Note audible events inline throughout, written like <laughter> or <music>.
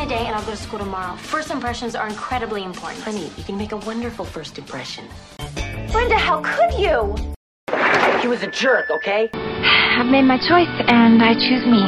today and I'll go to school tomorrow. First impressions are incredibly important. Honey, you can make a wonderful first impression. Brenda, how could you? He was a jerk, okay? I've made my choice and I choose me.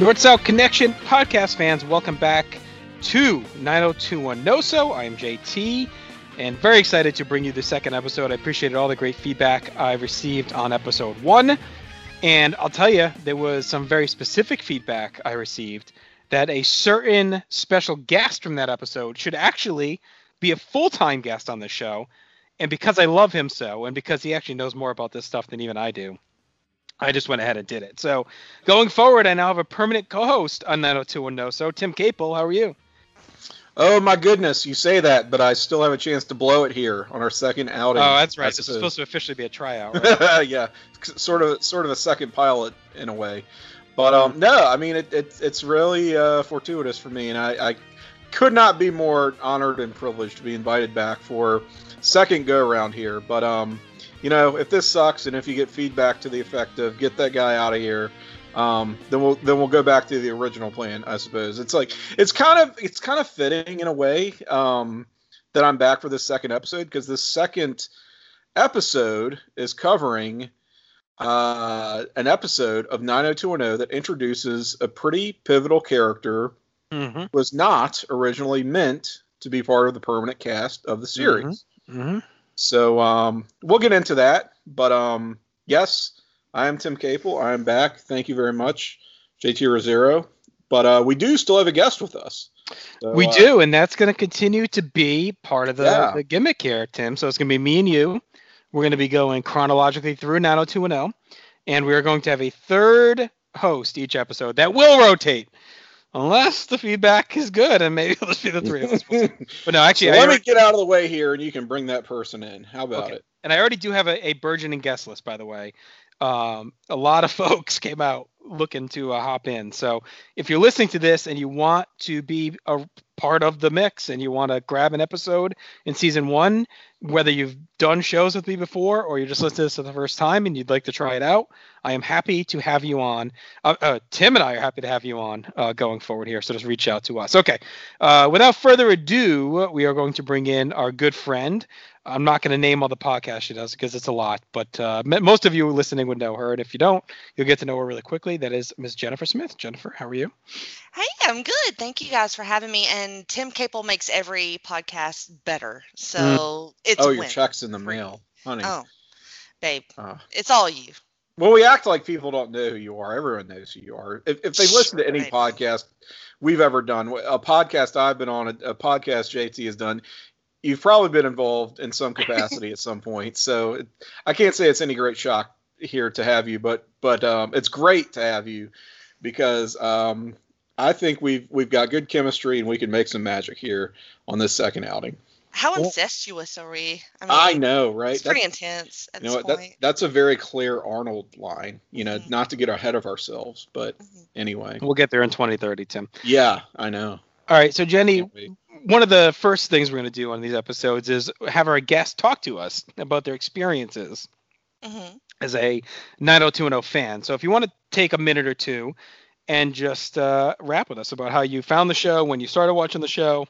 North South Connection podcast fans, welcome back to 9021 NOSO. I am JT and very excited to bring you the second episode. I appreciated all the great feedback I received on episode one. And I'll tell you, there was some very specific feedback I received that a certain special guest from that episode should actually be a full time guest on the show. And because I love him so, and because he actually knows more about this stuff than even I do, I just went ahead and did it. So going forward, I now have a permanent co-host on 90210. So Tim Capel, how are you? Oh my goodness, you say that, but I still have a chance to blow it here on our second outing. Oh, that's right. This is supposed to officially be a tryout. <laughs> Right? yeah, sort of, sort of a second pilot in a way. But um, no, I mean it, it it's really uh, fortuitous for me, and I, I could not be more honored and privileged to be invited back for second go around here. But um, you know, if this sucks and if you get feedback to the effect of get that guy out of here, um, then we'll then we'll go back to the original plan. I suppose it's like it's kind of it's kind of fitting in a way um, that I'm back for this second episode because the second episode is covering uh, an episode of 90210 that introduces a pretty pivotal character mm-hmm. was not originally meant to be part of the permanent cast of the series. Mm-hmm. So um, we'll get into that. But um, yes, I am Tim Capel. I am back. Thank you very much, JT Rosero. But uh, we do still have a guest with us. So, we uh, do, and that's going to continue to be part of the, Yeah. the gimmick here, Tim. So it's going to be me and you. We're going to be going chronologically through 90210, and we're going to have a third host each episode that will rotate. Unless the feedback is good, and maybe <laughs> it'll just be the three of us. <laughs> But no, actually, so I let me get out of the way here, and you can bring that person in. How about Okay. it? and I already do have a, a burgeoning guest list, by the way. Um, a lot of <laughs> folks came out looking to uh, hop in. So if you're listening to this and you want to be a part of the mix and you want to grab an episode in season one, whether you've done shows with me before or you're just listening to this for the first time and you'd like to try it out, I am happy to have you on. Uh, uh, Tim and I are happy to have you on uh, going forward here. So just reach out to us. Okay. Uh, without further ado, we are going to bring in our good friend. I'm not going to name all the podcasts she does because it's a lot, but uh, most of you listening would know her. And if you don't, you'll get to know her really quickly. That is Miss Jennifer Smith. Jennifer, how are you? Hey, I'm good. Thank you guys for having me. And Tim Capel makes every podcast better. So it's oh, your win. check's in the mail, honey. Oh, babe, Uh, it's all you. well, we act like people don't know who you are. Everyone knows who you are. If, if they listen to any Right. podcast we've ever done, a podcast I've been on, a, a podcast JT has done, you've probably been involved in some <laughs> capacity at some point. So it, I can't say it's any great shock here to have you, but but um, it's great to have you because um, I think we've we've got good chemistry and we can make some magic here on this second outing. How Well- incestuous are we? I, mean, I know, right? It's pretty That's- intense at you know this what? That, that's a very clear Arnold line. You know, Mhm. not to get ahead of ourselves, but Mhm. anyway. We'll get there in 2030, Tim. Yeah, I know. All right. So, Jenny, Can't wait. One of the first things we're going to do on these episodes is have our guests talk to us about their experiences hmm as a 90210 fan. So, if you want to take a minute or two and just uh, rap with us about how you found the show, when you started watching the show,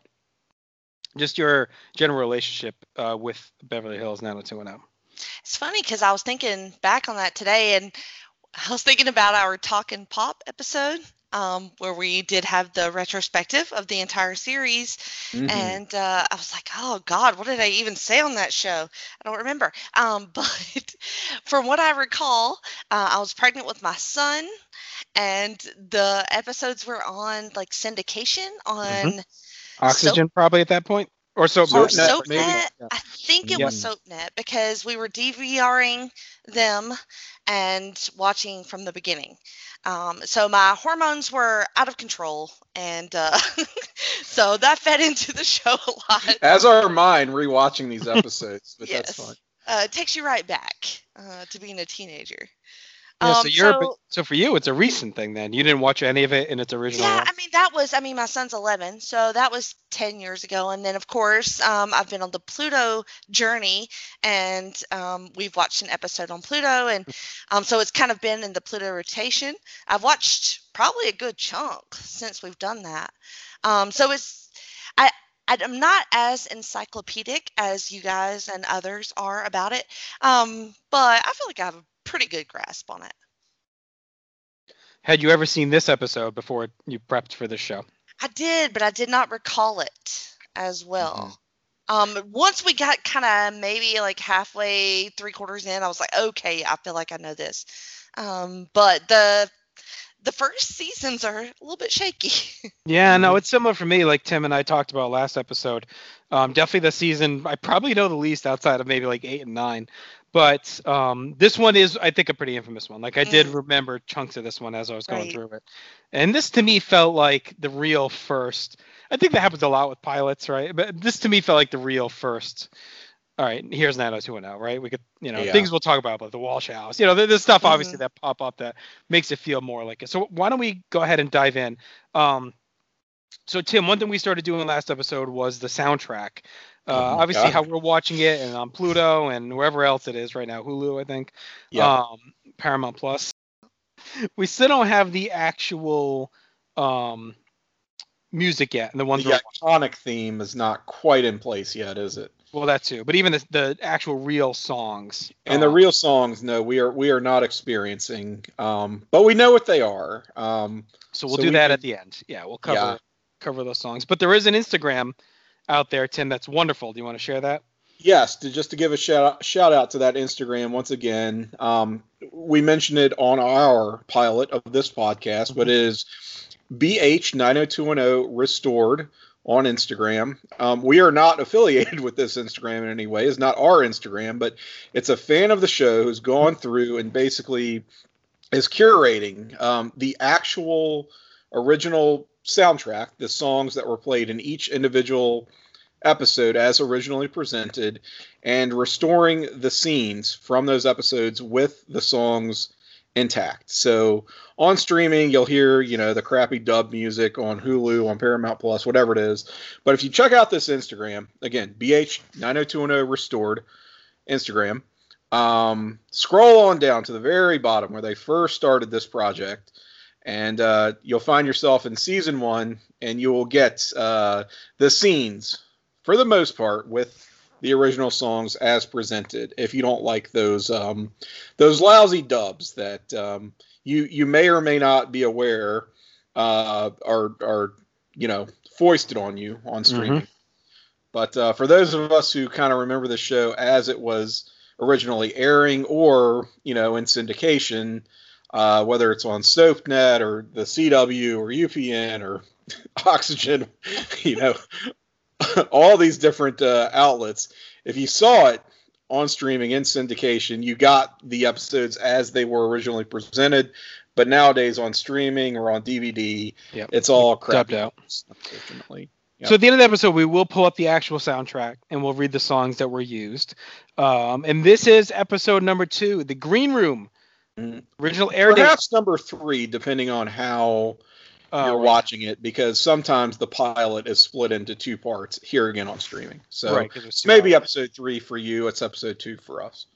just your general relationship uh, with Beverly Hills 90210. It's funny because I was thinking back on that today, and I was thinking about our Talkin' Pop episode, um, where we did have the retrospective of the entire series, Mhm. and uh, I was like, "Oh God, what did I even say on that show? I don't remember." <laughs> Um, but from what I recall, uh, I was pregnant with my son, and the episodes were on like syndication on Oxygen, probably at that point, or so. or Soapnet, SoapNet. maybe? Yeah. I think it was SoapNet because we were DVRing them and watching from the beginning. Um, so my hormones were out of control, and uh, <laughs> so that fed into the show a lot. As are mine rewatching these <laughs> episodes, but yes, that's fine. uh, it takes you right back uh, to being a teenager. Yeah, so Um, you're so- so for you, it's a recent thing then. You didn't watch any of it in its original. Yeah. I mean that was I mean my son's 11, so that was 10 years ago and then of course um, I've been on the Pluto journey and um, we've watched an episode on Pluto and um, so it's kind of been in the Pluto rotation. I've watched probably a good chunk since we've done that. Um, so it's I I'm not as encyclopedic as you guys and others are about it, um, but I feel like I have a pretty good grasp on it. Had you ever seen this episode before you prepped for this show? I did, but I did not recall it as well. Um, once we got kind of maybe like halfway, three quarters in, I was like, okay, I feel like I know this. Um, but the the first seasons are a little bit shaky. <laughs> Yeah, no, it's similar for me. Like Tim and I talked about last episode. Um, definitely the season I probably know the least outside of maybe like eight and nine. But um, this one is, I think, a pretty infamous one. Like I did Mm. remember chunks of this one as I was going Right. through it, and this to me felt like the real first. I think that happens a lot with pilots, right? But this to me felt like the real first. All right, here's 90210, right? We could, you know, Yeah. things we'll talk about, like the Walsh House. You know, there- there's stuff obviously Mhm. that pop up that makes it feel more like it. So why don't we go ahead and dive in? Um, so Tim, one thing we started doing last episode was the soundtrack. Uh, Mhm. obviously, how we're watching it and on Pluto and wherever else it is right now, Hulu, I think, Yeah. um, Paramount Plus. We still don't have the actual um, music yet, and the ones the iconic theme is not quite in place yet, is it? well, that too. But even the, the actual real songs And the um, real songs, no, we are we are not experiencing, um, but we know what they are. Um, So we'll So do we that can- at the end. Yeah, we'll cover Yeah. cover those songs. But there is an Instagram out there, Tim. That's wonderful. Do you want to share that? yes, to just to give a shout out, shout out to that Instagram once again. Um, we mentioned it on our pilot of this podcast, but it is BH90210 restored on Instagram. Um, we are not <laughs> affiliated with this Instagram in any way. It's not our Instagram, but it's a fan of the show who's gone through and basically is curating um, the actual original soundtrack, the songs that were played in each individual episode as originally presented, and restoring the scenes from those episodes with the songs intact. So on streaming, you'll hear, you know, the crappy dub music on Hulu, on Paramount Plus, whatever it is. But if you check out this Instagram, again, BH90210 restored Instagram, um, scroll on down to the very bottom where they first started this project, and uh, you'll find yourself in season one, and you will get uh, the scenes for the most part with the original songs as presented. If you don't like those um, those lousy dubs that um, you you may or may not be aware uh, are are you know foisted on you on streaming. But uh, for those of us who kind of remember the show as it was originally airing, or you know in syndication, uh, whether it's on SoapNet or the CW or UPN or <laughs> Oxygen, <laughs> you know, <laughs> all these different uh, outlets. If you saw it on streaming in syndication, you got the episodes as they were originally presented. But nowadays on streaming or on DVD, Yep. it's all crappy. out. Unfortunately. So at the end of the episode, we will pull up the actual soundtrack and we'll read the songs that were used. Um, and this is episode number two, The Green Room. Mhm. Original air date. Perhaps number three, depending on how uh, you're watching it, because sometimes the pilot is split into two parts here again on streaming. So right, 'cause it's two maybe hours. episode three for you. It's episode two for us.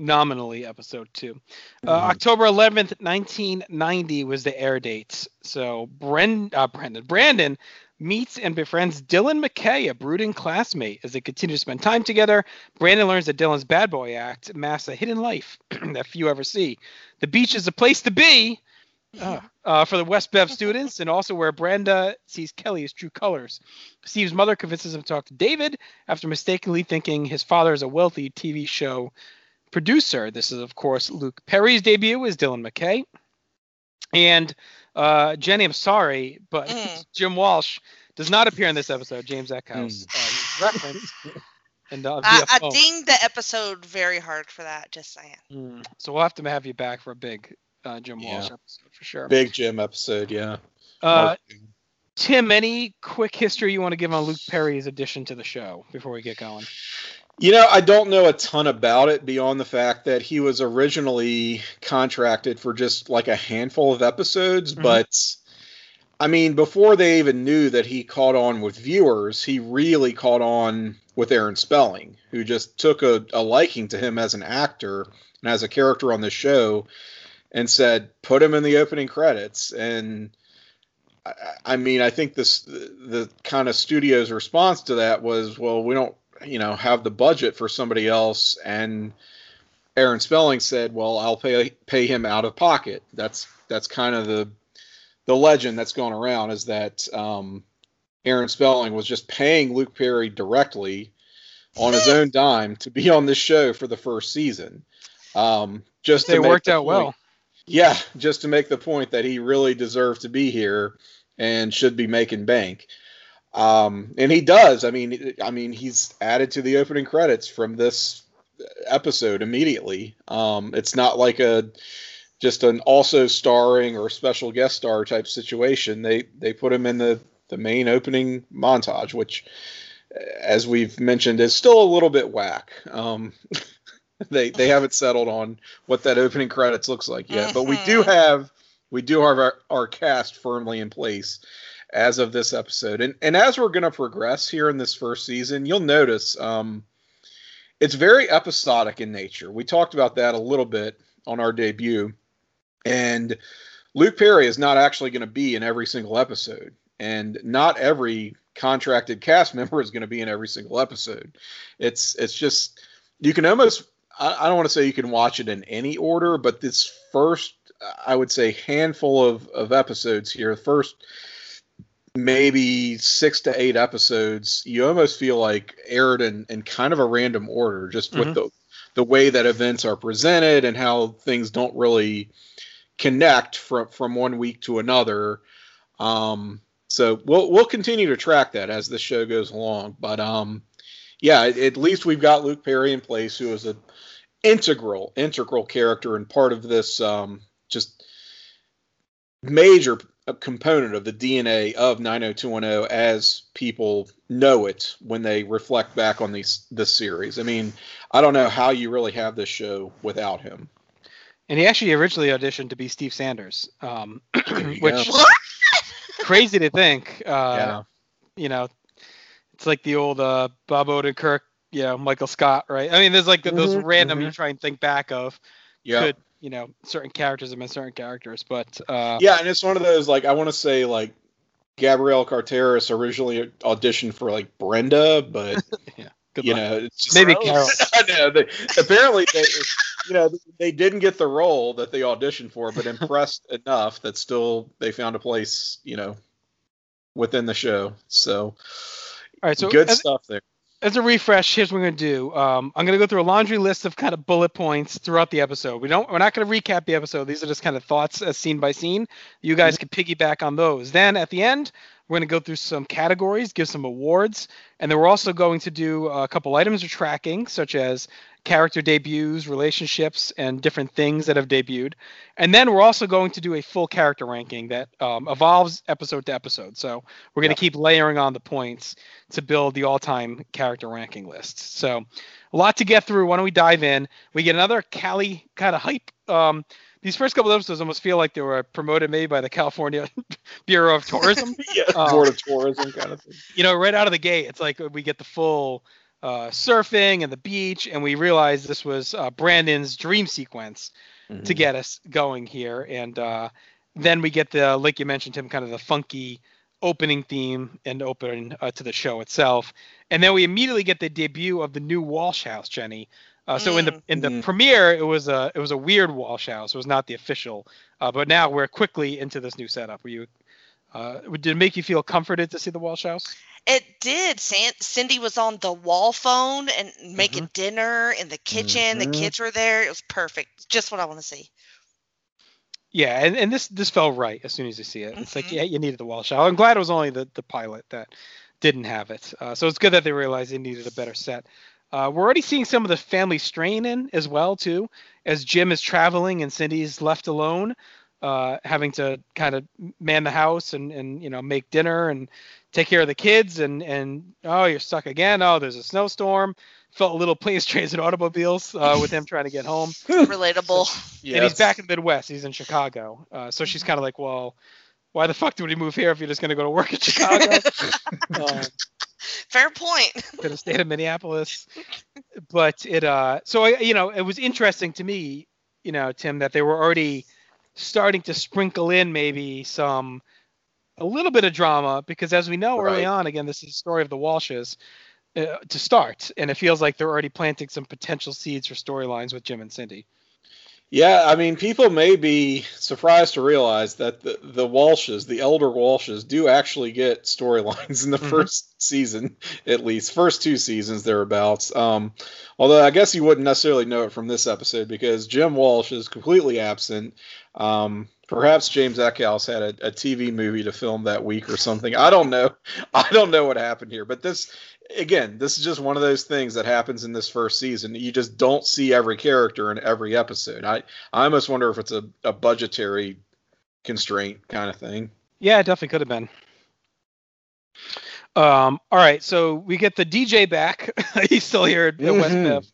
nominally episode two. Uh, Mhm. October 11th, 1990 was the air date. So Bren, uh, Brendan, Brandon meets and befriends Dylan McKay, a brooding classmate. As they continue to spend time together, Brandon learns that Dylan's bad boy act masks a hidden life <clears throat> that few ever see. The beach is a place to be uh, uh, for the West Bev students, and also where Brenda sees Kelly's true colors. Steve's mother convinces him to talk to David after mistakenly thinking his father is a wealthy TV show producer. This is, of course, Luke Perry's debut as Dylan McKay. And uh, Jenny, I'm sorry, but Mm. <laughs> Jim Walsh does not appear in this episode. James Eckhouse uh, he's referenced. <laughs> And uh, I, via I dinged the episode very hard for that. Just saying. Mm. So we'll have to have you back for a big uh, Jim Yeah. Walsh episode for sure. Big Jim episode, yeah. Uh, Tim, any quick history you want to give on Luke Perry's addition to the show before we get going? You know, I don't know a ton about it beyond the fact that he was originally contracted for just like a handful of episodes, Mhm. but I mean, before they even knew that he caught on with viewers, he really caught on with Aaron Spelling, who just took a, a liking to him as an actor and as a character on the show and said, put him in the opening credits. And I, I mean, I think this the, the kind of studio's response to that was, well, we don't, you know, have the budget for somebody else. And Aaron Spelling said, well, I'll pay pay him out of pocket. That's that's kind of the the legend that's going around is that um, Aaron Spelling was just paying Luke Perry directly on his own dime to be on this show for the first season. Um, just They worked the out well. Yeah, just to make the point that he really deserved to be here and should be making bank. Um, and he does. I mean, I mean, he's added to the opening credits from this episode immediately. Um, it's not like a just an also starring or special guest star type situation. They they put him in the the main opening montage, which, as we've mentioned, is still a little bit whack. Um, <laughs> they they haven't settled on what that opening credits looks like yet, but we do Mhm. have we do have our, our cast firmly in place as of this episode, and and as we're going to progress here in this first season, you'll notice um, it's very episodic in nature. We talked about that a little bit on our debut, and Luke Perry is not actually going to be in every single episode, and not every contracted cast <laughs> member is going to be in every single episode. It's it's just you can almost I, I don't want to say you can watch it in any order, but this first I would say handful of of episodes here, first maybe six to eight episodes, you almost feel like aired in, in kind of a random order, just Mhm. with the the way that events are presented and how things don't really connect from from one week to another. Um, so we'll we'll continue to track that as the show goes along. But um, yeah, at, at least we've got Luke Perry in place, who is a integral integral character and part of this um, just major p- component of the DNA of 90210 as people know it when they reflect back on these this series. I mean, I don't know how you really have this show without him. And he actually originally auditioned to be Steve Sanders, um, <clears throat> which <laughs> crazy to think. Uh, yeah. You know, it's like the old uh, Bob Odenkirk, you know, Michael Scott, right? I mean, there's like those Mhm, random you mhm. try and think back of. Yeah. Could you know certain characters have been certain characters, but uh, Yeah, and it's one of those like I want to say like Gabrielle Carteris originally auditioned for like Brenda, but <laughs> good you luck. know, it's just, Maybe Carol. <laughs> I know. They, apparently, they, you know, they didn't get the role that they auditioned for, but impressed <laughs> enough that still they found a place, you know, within the show. So, All right, so good as, stuff there. As a refresh, here's what we're gonna do. Um, I'm gonna go through a laundry list of kind of bullet points throughout the episode. We don't, we're not gonna recap the episode. These are just kind of thoughts as scene by scene. You guys can piggyback on those. Then at the end, we're gonna go through some categories, give some awards, and then we're also going to do a couple items of tracking, such as character debuts, relationships, and different things that have debuted. And then we're also going to do a full character ranking that um, evolves episode to episode. So we're going to keep layering on the points to build the all-time character ranking list. So a lot to get through. Why don't we dive in? We get another Cali kind of hype. Um, these first couple episodes almost feel like they were promoted maybe by the California <laughs> Bureau of Tourism. <laughs> yeah, uh, Board of Tourism kind of thing. you know, right out of the gate, it's like we get the full uh, surfing and the beach, and we realize this was uh, Brandon's dream sequence Mm-hmm. to get us going here. And uh, then we get the, like you mentioned, Tim, kind of the funky opening theme and open uh, to the show itself. And then we immediately get the debut of the new Walsh House, Jenny. Uh, so in the Mm. in the Mm. premiere, it was a it was a weird Walsh House. It was not the official. Uh, but now we're quickly into this new setup. Were you? Uh, did it make you feel comforted to see the Walsh House? It did. San- Cindy was on the wall phone and making Mm-hmm. dinner in the kitchen. Mhm. The kids were there. It was perfect. Just what I want to see. Yeah, and, and this this felt right as soon as you see it. It's like Mhm. yeah, you needed the Walsh House. I'm glad it was only the the pilot that didn't have it. Uh, so it's good that they realized they needed a better set. Uh, we're already seeing some of the family strain in as well too, as Jim is traveling and Cindy's left alone. uh, having to kind of man the house and and you know make dinner and take care of the kids and and oh you're stuck again. Oh there's a snowstorm. Felt a little planes <laughs> trains and automobiles uh, with him trying to get home. <laughs> Relatable. Yeah, and he's back in the midwest. He's in chicago. Uh, so she's kind of like well why the fuck did he move here if you're just going to go to work in <laughs> chicago? Um, <laughs> Fair point. could have stayed in minneapolis. But it uh so I, you know it was interesting to me you know tim that they were already starting to sprinkle in maybe some a little bit of drama because as we know early on again this is the story of the walshes uh, to start. And it feels like they're already planting some potential seeds for storylines with jim and cindy Yeah, I mean, people may be surprised to realize that the, the Walshes, the elder Walshes, do actually get storylines in the Mhm. first season, at least first two seasons thereabouts. Um, although I guess you wouldn't necessarily know it from this episode because Jim Walsh is completely absent. Um, perhaps James Eckhouse had a, a TV movie to film that week or something. I don't know. <laughs> I don't know what happened here, but this again, this is just one of those things that happens in this first season. You just don't see every character in every episode. I I almost wonder if it's a, a budgetary constraint kind of thing. Yeah, it definitely could have been. Um, all right, so we get the DJ back. <laughs> He's still here at, at West. Bev.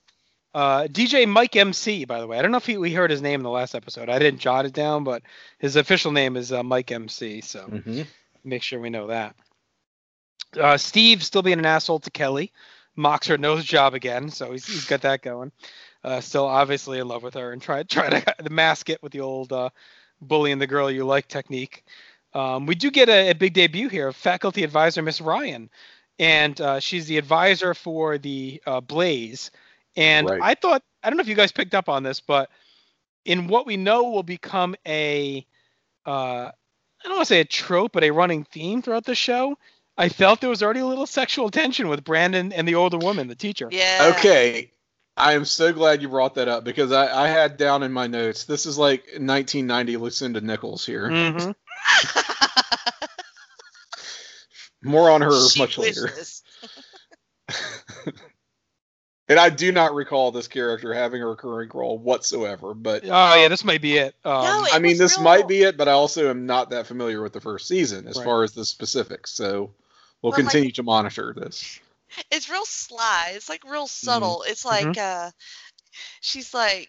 Uh, DJ Mike MC, by the way. I don't know if he, we heard his name in the last episode. I didn't jot it down, but his official name is uh, Mike MC. So Mm-hmm. make sure we know that. Uh, Steve still being an asshole to Kelly. Mocks her nose job again, so he's, he's got that going. Uh, still obviously in love with her and try try to <laughs> mask it with the old uh, bullying the girl you like technique. Um, we do get a, a big debut here of faculty advisor Miss Ryan, and uh, she's the advisor for the uh, Blaze. And Right. I thought I don't know if you guys picked up on this, but in what we know will become a uh, I don't want to say a trope, but a running theme throughout the show. I felt there was already a little sexual tension with Brandon and the older woman, the teacher. Yeah. Okay. I am so glad you brought that up because I, I had down in my notes. This is like 1990 Lucinda Nichols here. Mm-hmm. <laughs> More on her She much later. <laughs> And I do not recall this character having a recurring role whatsoever. But Oh yeah, this might be it. Um, No, it I mean, this real- might be it. But I also am not that familiar with the first season as Right. far as the specifics. So we'll Well, like- continue to monitor this. It's real sly. It's like real Mm-hmm. subtle. It's like uh she's like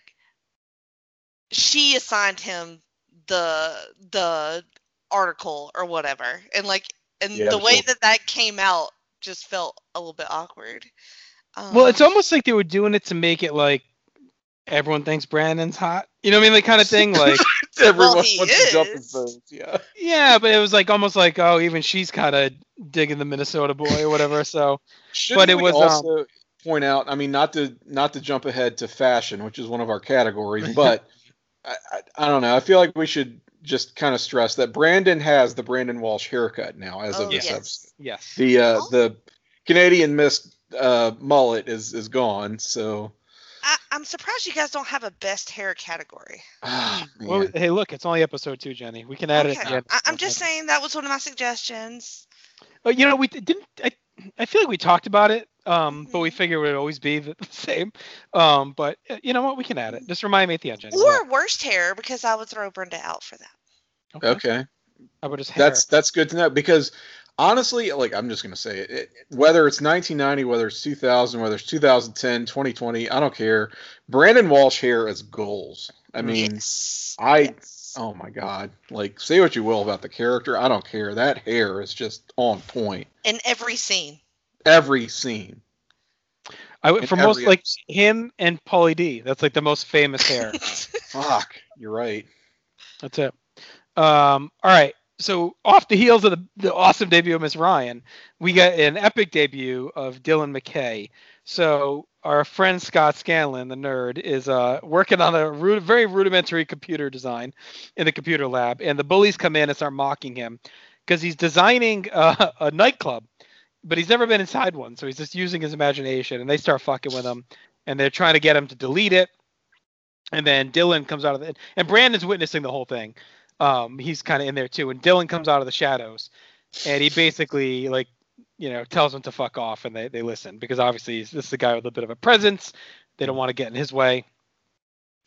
she assigned him the the article or whatever. And like and Yeah, the way sure. that that came out just felt a little bit awkward. Um, well, it's almost like they were doing it to make it like everyone thinks Brandon's hot. You know what I mean? Like kind of thing. Like <laughs> <laughs> Everyone he wants to jump his is. bones. Yeah. yeah, but it was like almost like oh, even she's kind of digging the Minnesota boy or whatever. So <laughs> Shouldn't But it we was, um, also point out? I mean, not to not to jump ahead to fashion, which is one of our categories, but <laughs> I, I, I don't know. I feel like we should just kind of stress that Brandon has the Brandon Walsh haircut now as Oh, of this yes. episode. yes, The uh, Oh. the Canadian Miss uh, mullet is is gone. So I, I'm surprised you guys don't have a best hair category. <sighs> ah, well, hey, look, it's only episode two, Jenny. We can add it Okay. end. I, I'm just saying that was one of my suggestions. But you know, we didn't. I, I feel like we talked about it, um, but we Mhm. figured it would always be the same. Um, but uh, you know what? We can add it. Just remind me at the end, Jenny. Or worst hair because I would throw Brenda out for that. Yeah. okay. How about just hair? That's that's good to know because honestly, like I'm just gonna say it, it, whether it's 1990, whether it's 2000, whether it's 2010, 2020, I don't care. Brandon Walsh hair is goals. I mean, yes. I- yes. oh my god, like say what you will about the character, I don't care. That hair is just on point. in every scene. Every scene. I would in for most every like him and Pauly D. That's like the most famous hair. <laughs> Fuck, you're right. That's it. Um, all right. So off the heels of the, the awesome debut of Miss Ryan, we get an epic debut of Dylan McKay. So our friend Scott Scanlon, the nerd, is uh, working on a ru- very rudimentary computer design in the computer lab, and the bullies come in and start mocking him because he's designing uh, a nightclub, but he's never been inside one, so he's just using his imagination, and they start fucking with him, and they're trying to get him to delete it. And then Dylan comes out of it, and Brandon's witnessing the whole thing um, he's kind of in there too. And Dylan comes out of the shadows, and he basically like, you know, tells them to fuck off, and they they listen because obviously this is a guy with a bit of a presence. They don't want to get in his way.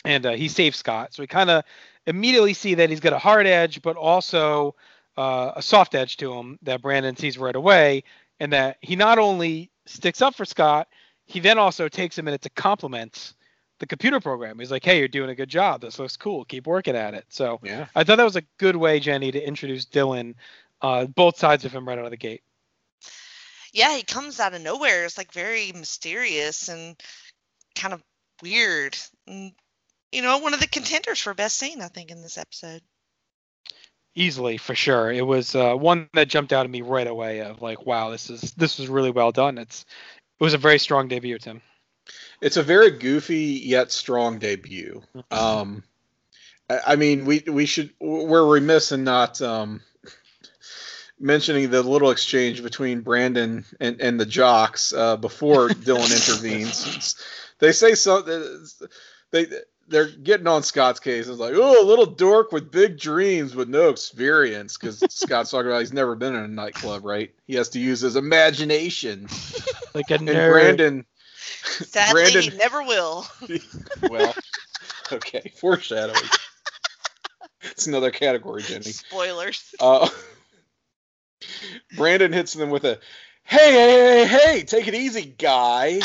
and uh, he saves Scott. So we kind of immediately see that he's got a hard edge, but also uh, a soft edge to him that Brandon sees right away, and that he not only sticks up for Scott, he then also takes a minute to compliment the computer program. He's like, "Hey, you're doing a good job. This looks cool. Keep working at it." So Yeah. I thought that was a good way, Jenny, to introduce Dylan, uh, both sides of him right out of the gate. Yeah, he comes out of nowhere. It's like very mysterious and kind of weird. And, you know, one of the contenders for best scene, I think, in this episode. Easily, for sure. It was uh, one that jumped out at me right away. Of like, wow, this is this was really well done. It's it was a very strong debut, Tim. It's a very goofy yet strong debut. Um, I, I mean, we we should we're remiss in not um, mentioning the little exchange between Brandon and, and the jocks uh, before <laughs> Dylan intervenes. They say something. They they're getting on Scott's case. It's like, oh, a little dork with big dreams with no experience, because <laughs> Scott's talking about he's never been in a nightclub, right? He has to use his imagination. <laughs> Like a nerd. And. Brandon, <laughs> Sadly, he Brandon- never will. <laughs> well, okay, foreshadowing. It's another category, Jenny. Spoilers. Uh, <laughs> Brandon hits them with a, "Hey, hey, hey, hey, take it easy, guy."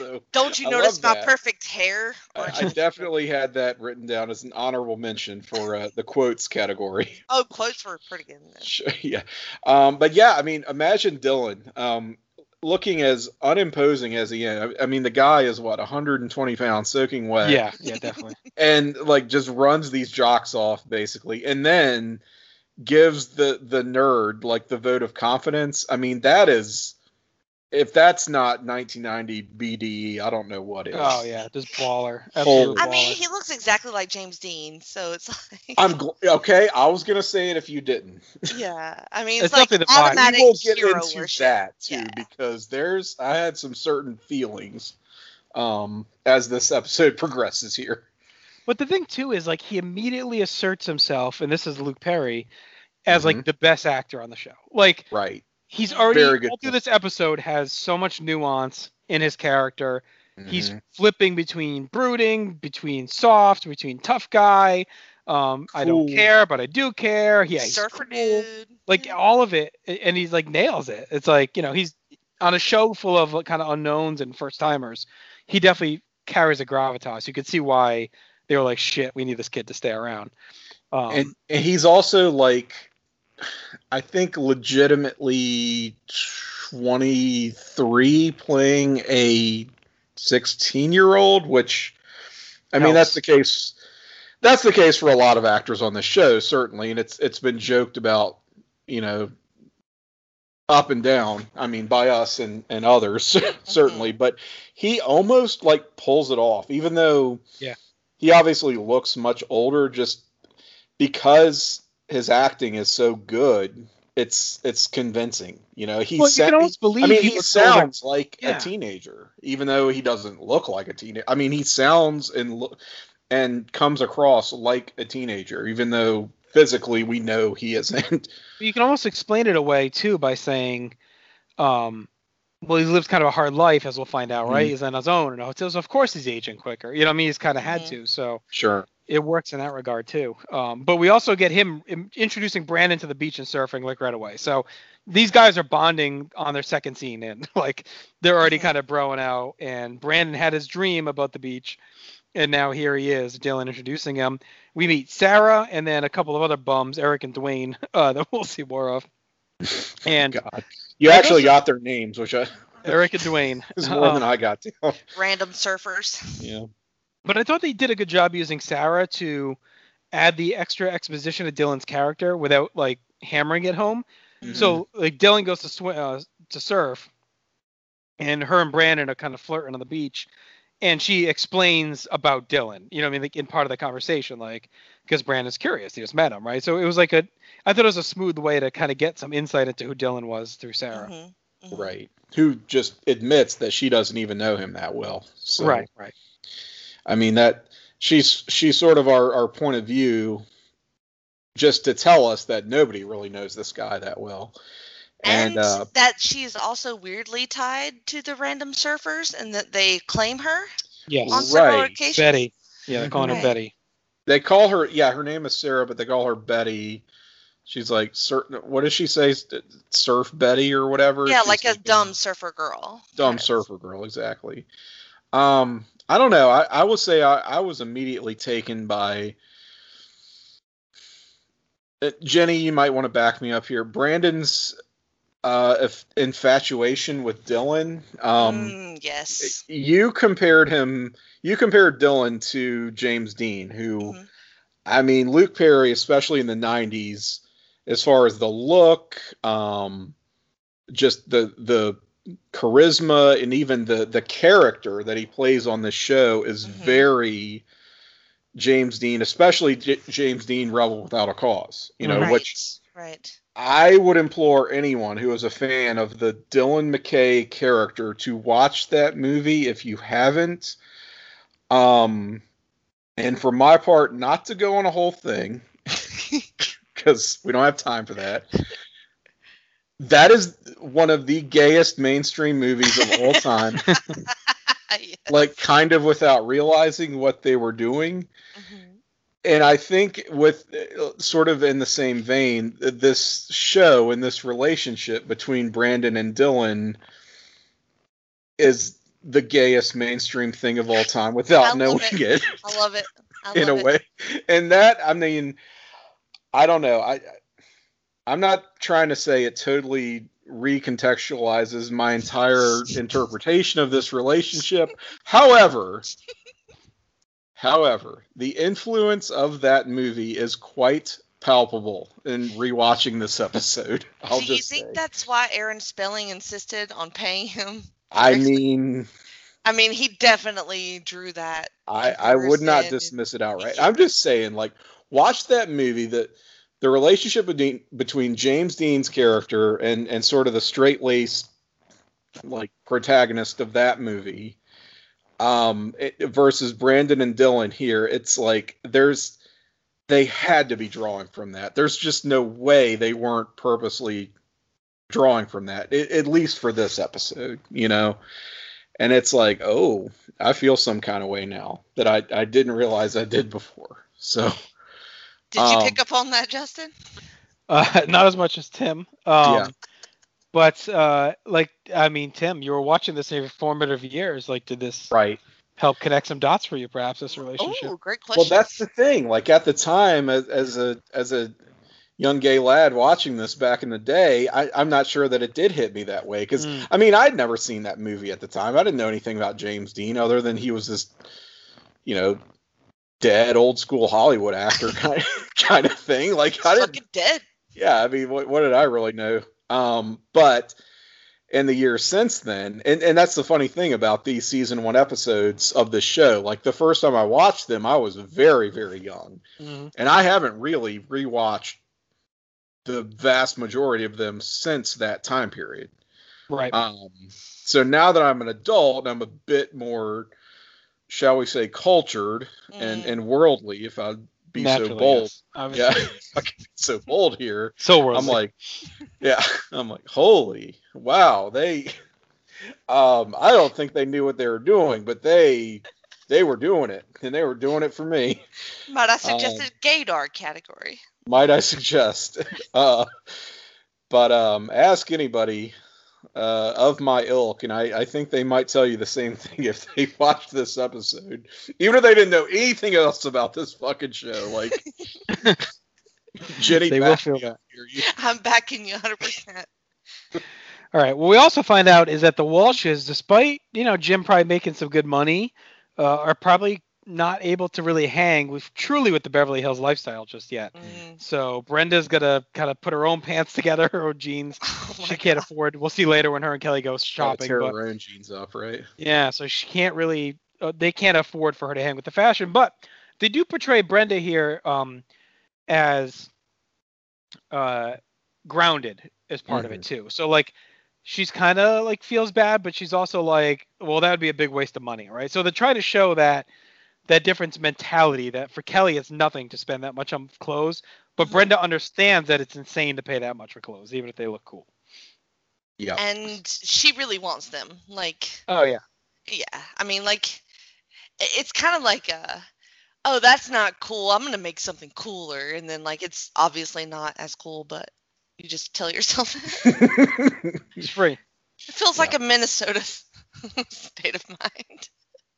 So Don't you I notice love my that. perfect hair? I, I definitely had that written down as an honorable mention for uh, the quotes category. <laughs> oh, quotes were pretty good. in this. Sure, yeah, um, but yeah, I mean, imagine Dylan um, looking as unimposing as he is. I, I mean, the guy is what 120 pounds, soaking wet. Yeah, <laughs> yeah, definitely. and like just runs these jocks off basically and then gives the the nerd like the vote of confidence i mean that is if that's not 1990 bde i don't know what is Oh yeah, just baller. Holy- Absolute I mean, he looks exactly like James Dean, so it's like, i'm gl- okay i was gonna say it if you didn't <laughs> yeah. I mean, It's it's, like definitely the automatic we will get hero into worship. that too Yeah. because there's i had some certain feelings um as this episode <laughs> progresses here But the thing too is like he immediately asserts himself, and this is Luke Perry, as Mm-hmm. like the best actor on the show. Like right he's already Very good all through point. this episode has so much nuance in his character. He's Mhm. flipping between brooding, between soft, between tough guy. Um, I don't care, but I do care. Yeah, he's Surfer cool. dude. like all of it, and he's like nails it. It's like you know he's on a show full of kind of unknowns and first timers. He definitely carries a gravitas. You could see why they were like, "Shit, we need this kid to stay around." Um, and, and he's also like i think legitimately 23 playing a 16 year old which i mean that's the case that's the case for a lot of actors on the show certainly and it's it's been joked about you know up and down i mean by us and and others <laughs> certainly mm-hmm. but he almost like pulls it off even though Yeah. he obviously looks much older just because his acting is so good it's it's convincing you know he well, you sa- can almost believe. I mean, he he looks older. sounds like Yeah. a teenager, even though he doesn't look like a teenager. I mean, he sounds and look and comes across like a teenager, even though physically we know he isn't. <laughs> you can almost explain it away too by saying, um, well, he lives kind of a hard life, as we'll find out, right? Mhm. He's on his own in a hotel, so of course he's aging quicker. You know, what I mean, he's kind of had Mhm. to, so Sure. It works in that regard too. Um, but we also get him introducing Brandon to the beach and surfing like right away. So these guys are bonding on their second scene in, <laughs> like they're already kind of broing out. And Brandon had his dream about the beach, and now here he is, Dylan introducing him. We meet Sarah and then a couple of other bums, Eric and Dwayne, <laughs> uh, that we'll see more of. <laughs> And God, you I actually got their names, which I, Eric and Dwayne. is more Um, than I got down. Random surfers. Yeah. But I thought they did a good job using Sarah to add the extra exposition to Dylan's character without like hammering it home. Mm-hmm. So like Dylan goes to swim uh, to surf, and her and Brandon are kind of flirting on the beach, and she explains about Dylan. You know, what I mean, like in part of the conversation, like because Brandon's curious, he just met him, right? So it was like a, I thought it was a smooth way to kind of get some insight into who Dylan was through Sarah. Mhm, mhm. Right. Who just admits that she doesn't even know him that well. So, Right, right. I mean that she's she's sort of our, our point of view just to tell us that nobody really knows this guy that well. And, And, uh, that she's also weirdly tied to the random surfers and that they claim her Yes. on several Right. occasions. Betty. Yeah, they're calling her Betty. They call her, yeah, her name is Sarah, but they call her Betty. She's like, certain. What does she say? Surf Betty or whatever. Yeah, She's like a like dumb surfer girl. dumb Yes. surfer girl, exactly. Um, I don't know. I, I would say I, I was immediately taken by Uh, Jenny. You might want to back me up here. Brandon's uh, if, infatuation with Dylan. Um, Mm, yes. you compared him. You compared Dylan to James Dean, who, Mhm. I mean, Luke Perry, especially in the '90s, as far as the look, um, just the the charisma and even the the character that he plays on the show is Mhm. very James Dean, especially J- James Dean Rebel Without a Cause. You know, right. which right. I would implore anyone who is a fan of the Dylan McKay character to watch that movie if you haven't. Um, and for my part, not to go on a whole thing <laughs> <laughs> because we don't have time for that. That is one of the gayest mainstream movies of all <laughs> time. <laughs> Yes. like, kind of without realizing what they were doing Mhm. and I think with sort of in the same vein, this show and this relationship between Brandon and Dylan is the gayest mainstream thing of all time without I love knowing it. it, I love it. I <laughs> in a it. way. And that I mean, I don't know. I I'm not trying to say it totally recontextualizes my entire interpretation of this relationship. However, however, the influence of that movie is quite palpable in rewatching this episode. <laughs> I'll Do you think say. that's why Aaron Spelling insisted on paying him? I mean, I mean, he definitely drew that. I, I would not dismiss it outright. I'm just saying, like, watch that movie. That the relationship between between James Dean's character and and sort of the straight laced like protagonist of that movie, um, it, versus Brandon and Dylan here. It's like there's they had to be drawing from that. There's just no way they weren't purposely drawing from that. a- at least for this episode, you know. And it's like, oh, I feel some kind of way now that I, I didn't realize I did before. So Did you Um, pick up on that, Justin? <laughs> Uh, not as much as Tim. Um, Yeah. But uh, like, I mean, Tim, you were watching this in your formative years. Like, did this right. help connect some dots for you, perhaps, this relationship? Oh, great question. Well, that's the thing. Like at the time, as, as a as a young gay lad watching this back in the day, I, I'm not sure that it did hit me that way. Because Mm. I mean, I'd never seen that movie at the time. I didn't know anything about James Dean other than he was this, you know, dead old school Hollywood actor <laughs> kind of, kind of thing. Like I didn't fucking dead. yeah, I mean, what, what did I really know? Um, but in the years since then, and, and that's the funny thing about these season one episodes of the show. Like the first time I watched them, I was very, very young, Mhm. and I haven't really rewatched the vast majority of them since that time period. Right. Um, so now that I'm an adult, I'm a bit more, shall we say, cultured and, Mm. and worldly, if I'd be Naturally, so bold. yes. Yeah, <laughs> I could be so bold here. So worldly. I'm like, yeah, <laughs> I'm like, holy wow, they um I don't think they knew what they were doing, but they they were doing it, and they were doing it for me. Might I suggest um, a gaydar category? Might I suggest? <laughs> Uh but um ask anybody uh of my ilk, and I, I think they might tell you the same <laughs> thing if they watched this episode. Even if they didn't know anything else about this fucking show. Like <laughs> Jenny They will feel me up here. <laughs> I'm backing you 100%. All right. What we also find out is that the Walshes, despite you know Jim probably making some good money, uh, are probably not able to really hang with truly with the Beverly Hills lifestyle just yet. Mm. So Brenda's gonna kind of put her own pants together, her own jeans. <laughs> Oh she can't God. afford. We'll see later when her and Kelly go shopping. tear But her own jeans off, right? yeah, so she can't really. Uh, they can't afford for her to hang with the fashion, but they do portray Brenda here um, as uh, grounded as part of it too. So like she's kind of like feels bad, but she's also like, well, that would be a big waste of money, right? So they try to show that that difference mentality that for Kelly it's nothing to spend that much on clothes, But Mhm. Brenda understands that it's insane to pay that much for clothes, even if they look cool. Yeah. And she really wants them. Like, Oh yeah. yeah. I mean, like, it's kind of like a, oh, that's not cool. I'm gonna make something cooler, and then like it's obviously not as cool, but you just tell yourself <laughs> it's free. It feels like a Minnesota <laughs> state of mind.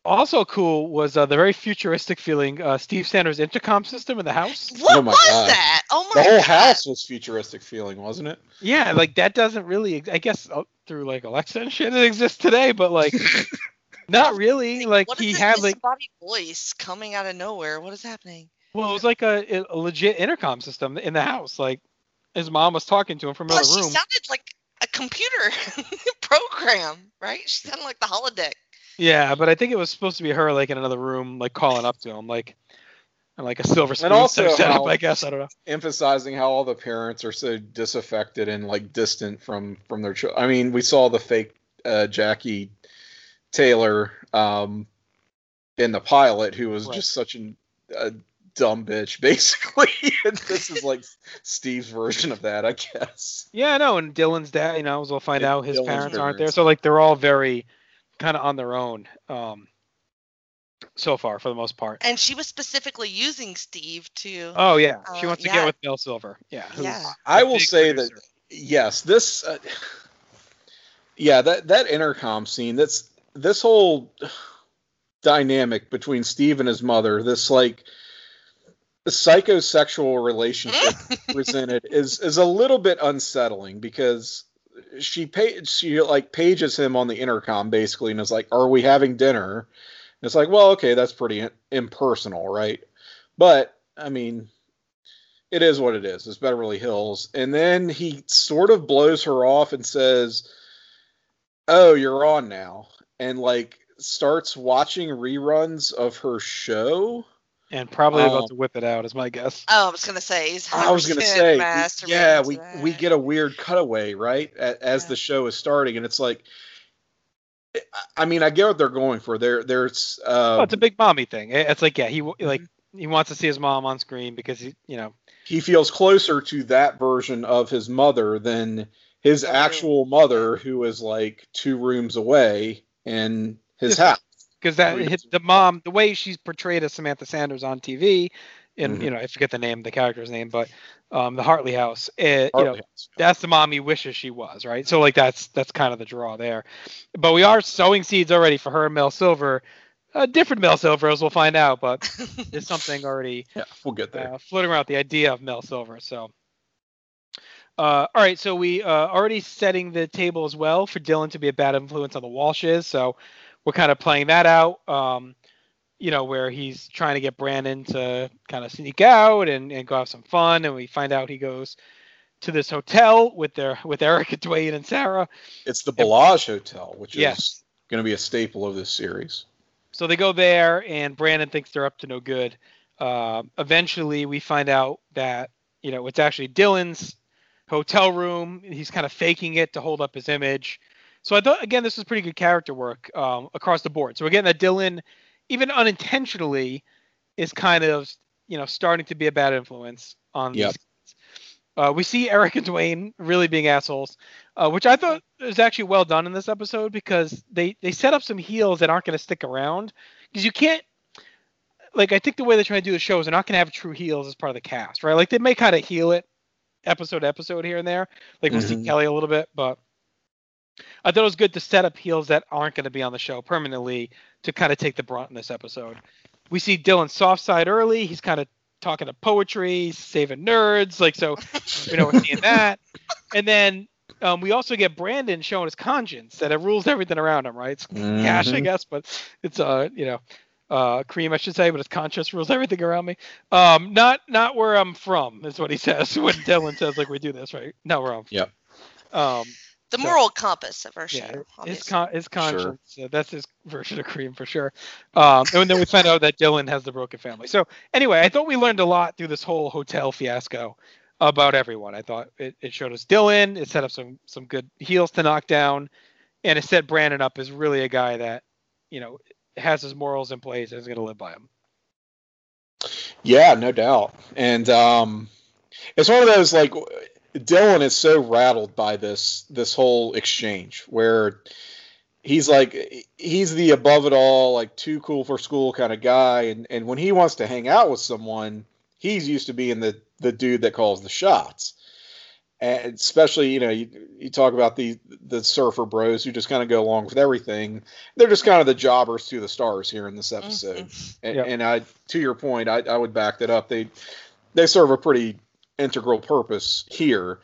Also cool was uh, the very futuristic feeling uh, Steve Sanders' intercom system in the house. What Oh my was God. that? Oh my the whole god! house was futuristic feeling, wasn't it? Yeah, like that doesn't really. I guess uh, through like Alexa and shit, it exists today, but like <laughs> not really. Like What is he this had like disembodied voice coming out of nowhere. What is happening? well, it was like a, a legit intercom system in the house. Like his mom was talking to him from Plus, another she room. sounded like a computer <laughs> program, right? She sounded like the holodeck. Yeah, but I think it was supposed to be her like in another room, like calling up to him, like and like a silver spoon also type setup. I guess I don't know. Emphasizing how all the parents are so disaffected and like distant from from their children. I mean, we saw the fake uh, Jackie Taylor um, in the pilot, who was Right. just such an, a dumb bitch, <laughs> basically. and this is like Steve's version of that, I guess. Yeah, no, and Dylan's dad, you know, as we'll find out, his Dylan's parents aren't there, so like they're all very kind of on their own, um, so far for the most part. And she was specifically using Steve to. Oh yeah, she Uh, wants to yeah. get with Bill Silver. Yeah, who's Yeah. I a will say producer. that yes, this uh, yeah, that that intercom scene, that's this whole dynamic between Steve and his mother, this like the psychosexual relationship <laughs> presented is is a little bit unsettling because she pay she like pages him on the intercom basically and is like, "Are we having dinner?" And it's like, "Well, okay, that's pretty impersonal, right?" But I mean, it is what it is. It's Beverly Hills, and then he sort of blows her off and says, "Oh, you're on now," and like starts watching reruns of her show. And probably um, about to whip it out, is my guess. <laughs> Oh, I was gonna say he's. I was <laughs> gonna say, we- yeah, we that. we get a weird cutaway right a- as Yeah. the show is starting, and it's like, I- I mean, I get what they're going for. There, there's, uh, oh, it's a big mommy thing. It's like yeah, he like Mm-hmm. he wants to see his mom on screen because he, you know, he feels closer to that version of his mother than his actual mother, who is like two rooms away in his house. Because that hit the mom the way she's portrayed as Samantha Sanders on TV, and Mhm. you know I forget the name, the character's name, but um, the Hartley House. It, you know, House. that's the mom he wishes she was, right? So like that's that's kind of the draw there. But we are sowing seeds already for her and Mel Silver, a different Mel Silver as we'll find out, but <laughs> there's something already Yeah, we'll get there. uh, floating around the idea of Mel Silver. So, uh, all right, so we uh, already setting the table as well for Dylan to be a bad influence on the Walshes. So we're kind of playing that out. Um, you know, where he's trying to get Brandon to kind of sneak out and, and go have some fun, and we find out he goes to this hotel with their with Eric and Dwayne and Sarah. It's the Bel Age Hotel, which Yes. is going to be a staple of this series. So they go there, and Brandon thinks they're up to no good. Uh, eventually, we find out that you know it's actually Dylan's hotel room. He's kind of faking it to hold up his image. So I thought again this was pretty good character work um, across the board. So again, that Dylan, even unintentionally, is kind of you know starting to be a bad influence on Yep. these. kids. Uh, we see Eric and Dwayne really being assholes, uh, which I thought was actually well done in this episode because they they set up some heels that aren't going to stick around because you can't. Like I think the way they're trying to do the show is they're not going to have true heels as part of the cast, right? Like they may kind of heal it episode to episode here and there. Like we'll see Mhm. Kelly a little bit, but I thought it was good to set up heels that aren't going to be on the show permanently to kind of take the brunt in this episode. We see Dylan soft side early. He's kind of talking to poetry, saving nerds, like so. You know, we're seeing that, <laughs> and then um, we also get Brandon showing his conscience that it rules everything around him, right? It's cash, I guess, but it's uh, you know, uh, cream, I should say, but his conscience rules everything around me. Um, not not where I'm from is what he says <laughs> when Dylan says like we do this, right? Not where I'm. yeah. Um, the So- moral compass of our show. yeah, his con- his conscience. uh, that's his <laughs> version of cream for sure. Um, and then we find out that Dylan has the broken family. So anyway, I thought we learned a lot through this whole hotel fiasco about everyone. I thought it, it showed us Dylan. It set up some some good heels to knock down, and it set Brandon up as really a guy that you know has his morals in place and is going to live by them. Yeah, no doubt. And um, it's one of those like Dylan is so rattled by this this whole exchange where he's like he's the above it all like too cool for school kind of guy. And and when he wants to hang out with someone he's used to being the the dude that calls the shots. And especially you know you, you talk about the the surfer bros who just kind of go along with everything. They're just kind of the jobbers to the stars here in this mm-hmm. episode. And, Yep. and i to your point I, I would back that up. They they serve a pretty integral purpose here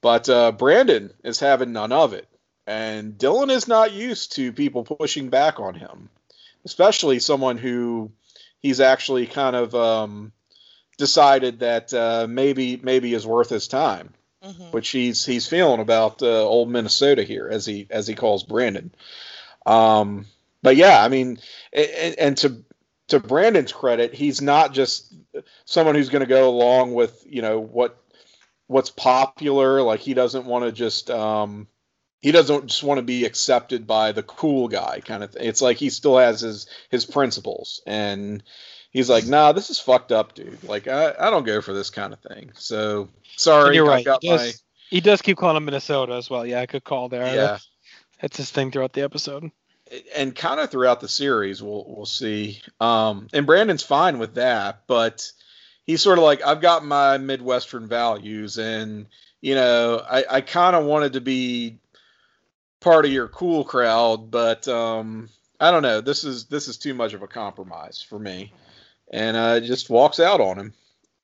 but uh, brandon is having none of it and dylan is not used to people pushing back on him especially someone who he's actually kind of um, decided that uh, maybe maybe is worth his time Mhm. which he's he's feeling about uh, old Minnesota here, as he as he calls Brandon. Um, but yeah, I mean, and, and to to Brandon's credit, he's not just someone who's going to go along with you know what what's popular. Like he doesn't want to just um, he doesn't just want to be accepted by the cool guy kind of thing. It's like he still has his his principles and. He's like, nah, this is fucked up, dude. Like, I, I don't go for this kind of thing. So, sorry, And you're right. He my does, he does keep calling him Minnesota as well. Yeah, good call there. yeah. That's his thing throughout the episode. And kind of throughout the series we'll we'll see um and brandon's fine with that but he's sort of like i've got my midwestern values and you know i i kind of wanted to be part of your cool crowd but um i don't know this is this is too much of a compromise for me and uh just walks out on him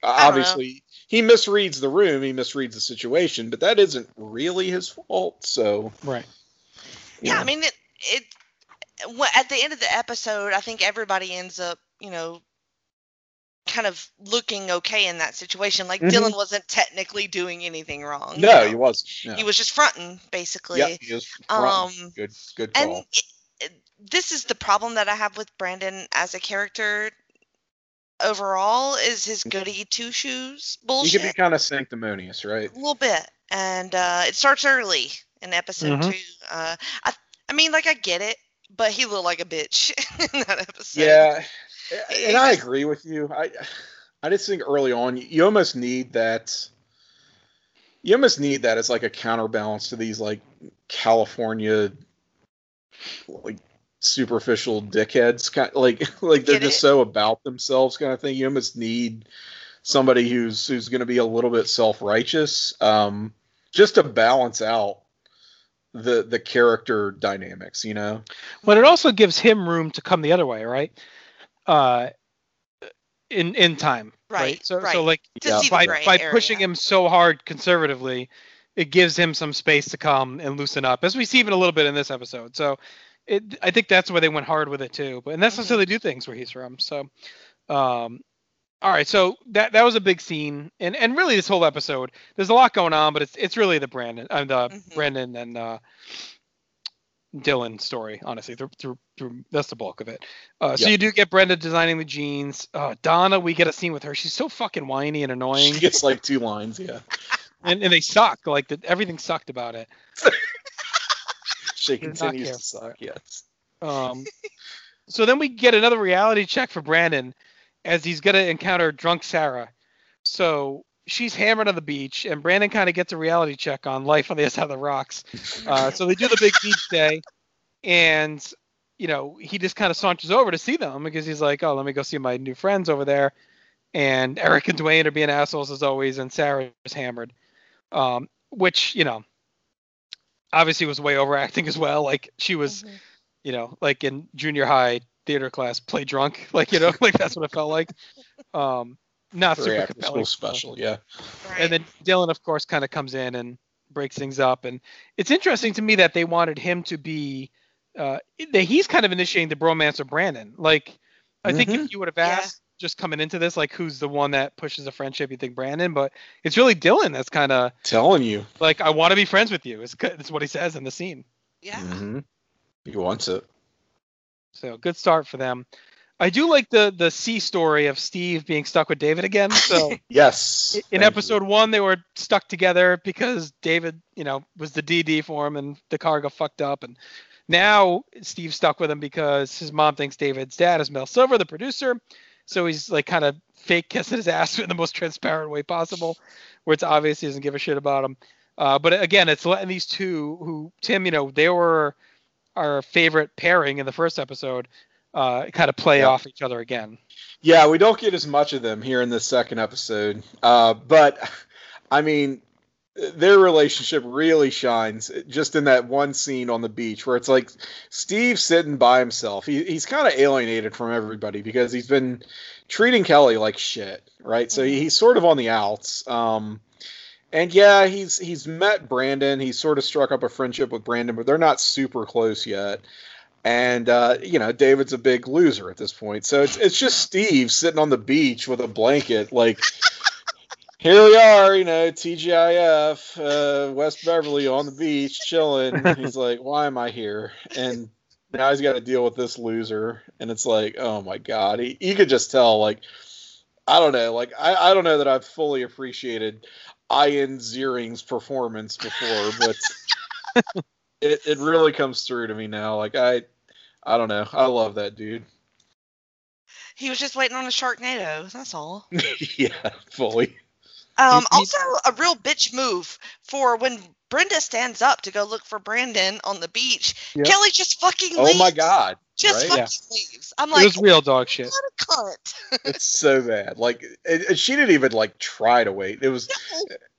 don't know. obviously he misreads the room he misreads the situation but that isn't really his fault so Right. you Yeah. I mean it. It wh- at the end of the episode, I think everybody ends up, you know, kind of looking okay in that situation. Like Mhm. Dylan wasn't technically doing anything wrong. you no know. he wasn't no. He was just fronting, basically. Yeah, he is front. Um, good, good call. it, it- this is the problem that I have with Brandon as a character. Overall, is his goody two shoes bullshit. He can be kind of sanctimonious, right? a little bit, and uh, it starts early in episode Mhm. two. Uh, I, I mean, like I get it, but he looked like a bitch <laughs> in that episode. Yeah, and I agree with you. I, I just think early on you almost need that. You almost need that as like a counterbalance to these like California, like superficial dickheads, kind like <laughs> like they're Get just it? so about themselves kind of thing. You almost need somebody who's who's going to be a little bit self righteous, um, just to balance out the the character dynamics. You know. But it also gives him room to come the other way, right? Uh, in in time, right? Right, So so like Yeah. by by area. pushing him so hard conservatively, it gives him some space to come and loosen up, as we see even a little bit in this episode. So, it I think that's why they went hard with it too. But and that's Mhm. how they do things where he's from. So, um, all right. So that that was a big scene, and and really this whole episode, there's a lot going on, but it's it's really the Brandon and uh, Mhm. Brendan and uh, Dylan story, honestly. Through, through, through, that's the bulk of it. Uh, So Yeah. you do get Brenda designing the jeans. Uh, Donna, we get a scene with her. She's so fucking whiny and annoying She gets like two lines, yeah. <laughs> and, and they suck. Like the, everything sucked about it. <laughs> She continues to suck, yes. Um, so then we get another reality check for Brandon, as he's gonna encounter drunk Sarah. So she's hammered on the beach, and Brandon kind of gets a reality check on life on the other side of the rocks. Uh, so they do the big beach day, and you know he just kind of saunters over to see them because he's like, "Oh, let me go see my new friends over there." And Eric and Dwayne are being assholes as always, and Sarah is hammered, um, which you know obviously was way overacting as well. Like she was, Mhm. you know, like in junior high theater class, play drunk, <laughs> like you know, like that's what it felt like. Um, not Very super compelling. school special, yeah. Right. And then Dylan, of course, kind of comes in and breaks things up. And it's interesting to me that they wanted him to be uh, that he's kind of initiating the bromance of Brandon. Like, I think Mhm. if you would have Yeah. asked just coming into this, like, who's the one that pushes the friendship, you think Brandon, but it's really Dylan that's kind of Telling you. like, I want to be friends with you. Is is what he says in the scene. yeah. hmm He wants it. So good start for them. I do like the the C story of Steve being stuck with David again. <laughs> So Yes. in thank you. episode one they were stuck together because david you know was the dd for him and the car got fucked up and now steve's stuck with him because his mom thinks david's dad is mel silver the producer So he's like kind of fake kissing his ass <laughs> in the most transparent way possible, where it's obvious he doesn't give a shit about him. Uh, but again, it's letting these two who Tim, you know, they were our favorite pairing in the first episode, uh, kind of play Yeah. off each other again. Yeah, we don't get as much of them here in the second episode. Uh, but I mean, their relationship really shines just in that one scene on the beach where it's like Steve sitting by himself. He, he's kind of alienated from everybody because he's been treating Kelly like shit, right? So he's sort of on the outs. Um, and yeah, he's he's met Brandon. He's sort of struck up a friendship with Brandon, but they're not super close yet. And uh, you know, David's a big loser at this point. So it's it's just Steve sitting on the beach with a blanket, like here we are, you know, TGIF, uh, West Beverly on the beach, chilling. <laughs> He's like, why am I here? And now he's got to deal with this loser, and it's like, oh my god, he, you could just tell, like, I don't know, like, I, I don't know that I've fully appreciated Ian Ziering's performance before, but <laughs> it, it really comes through to me now. Like, I, I don't know, I love that dude. He was just waiting on a Sharknado. That's all. <laughs> yeah, fully. Um, also, a real bitch move for when Brenda stands up to go look for Brandon on the beach. Yep. Kelly just fucking Oh my god, Just right? fucking Yeah. leaves. I'm like, it was real dog shit. what a cunt. <laughs> it's so bad. Like, it, it- she didn't even like try to wait. It was.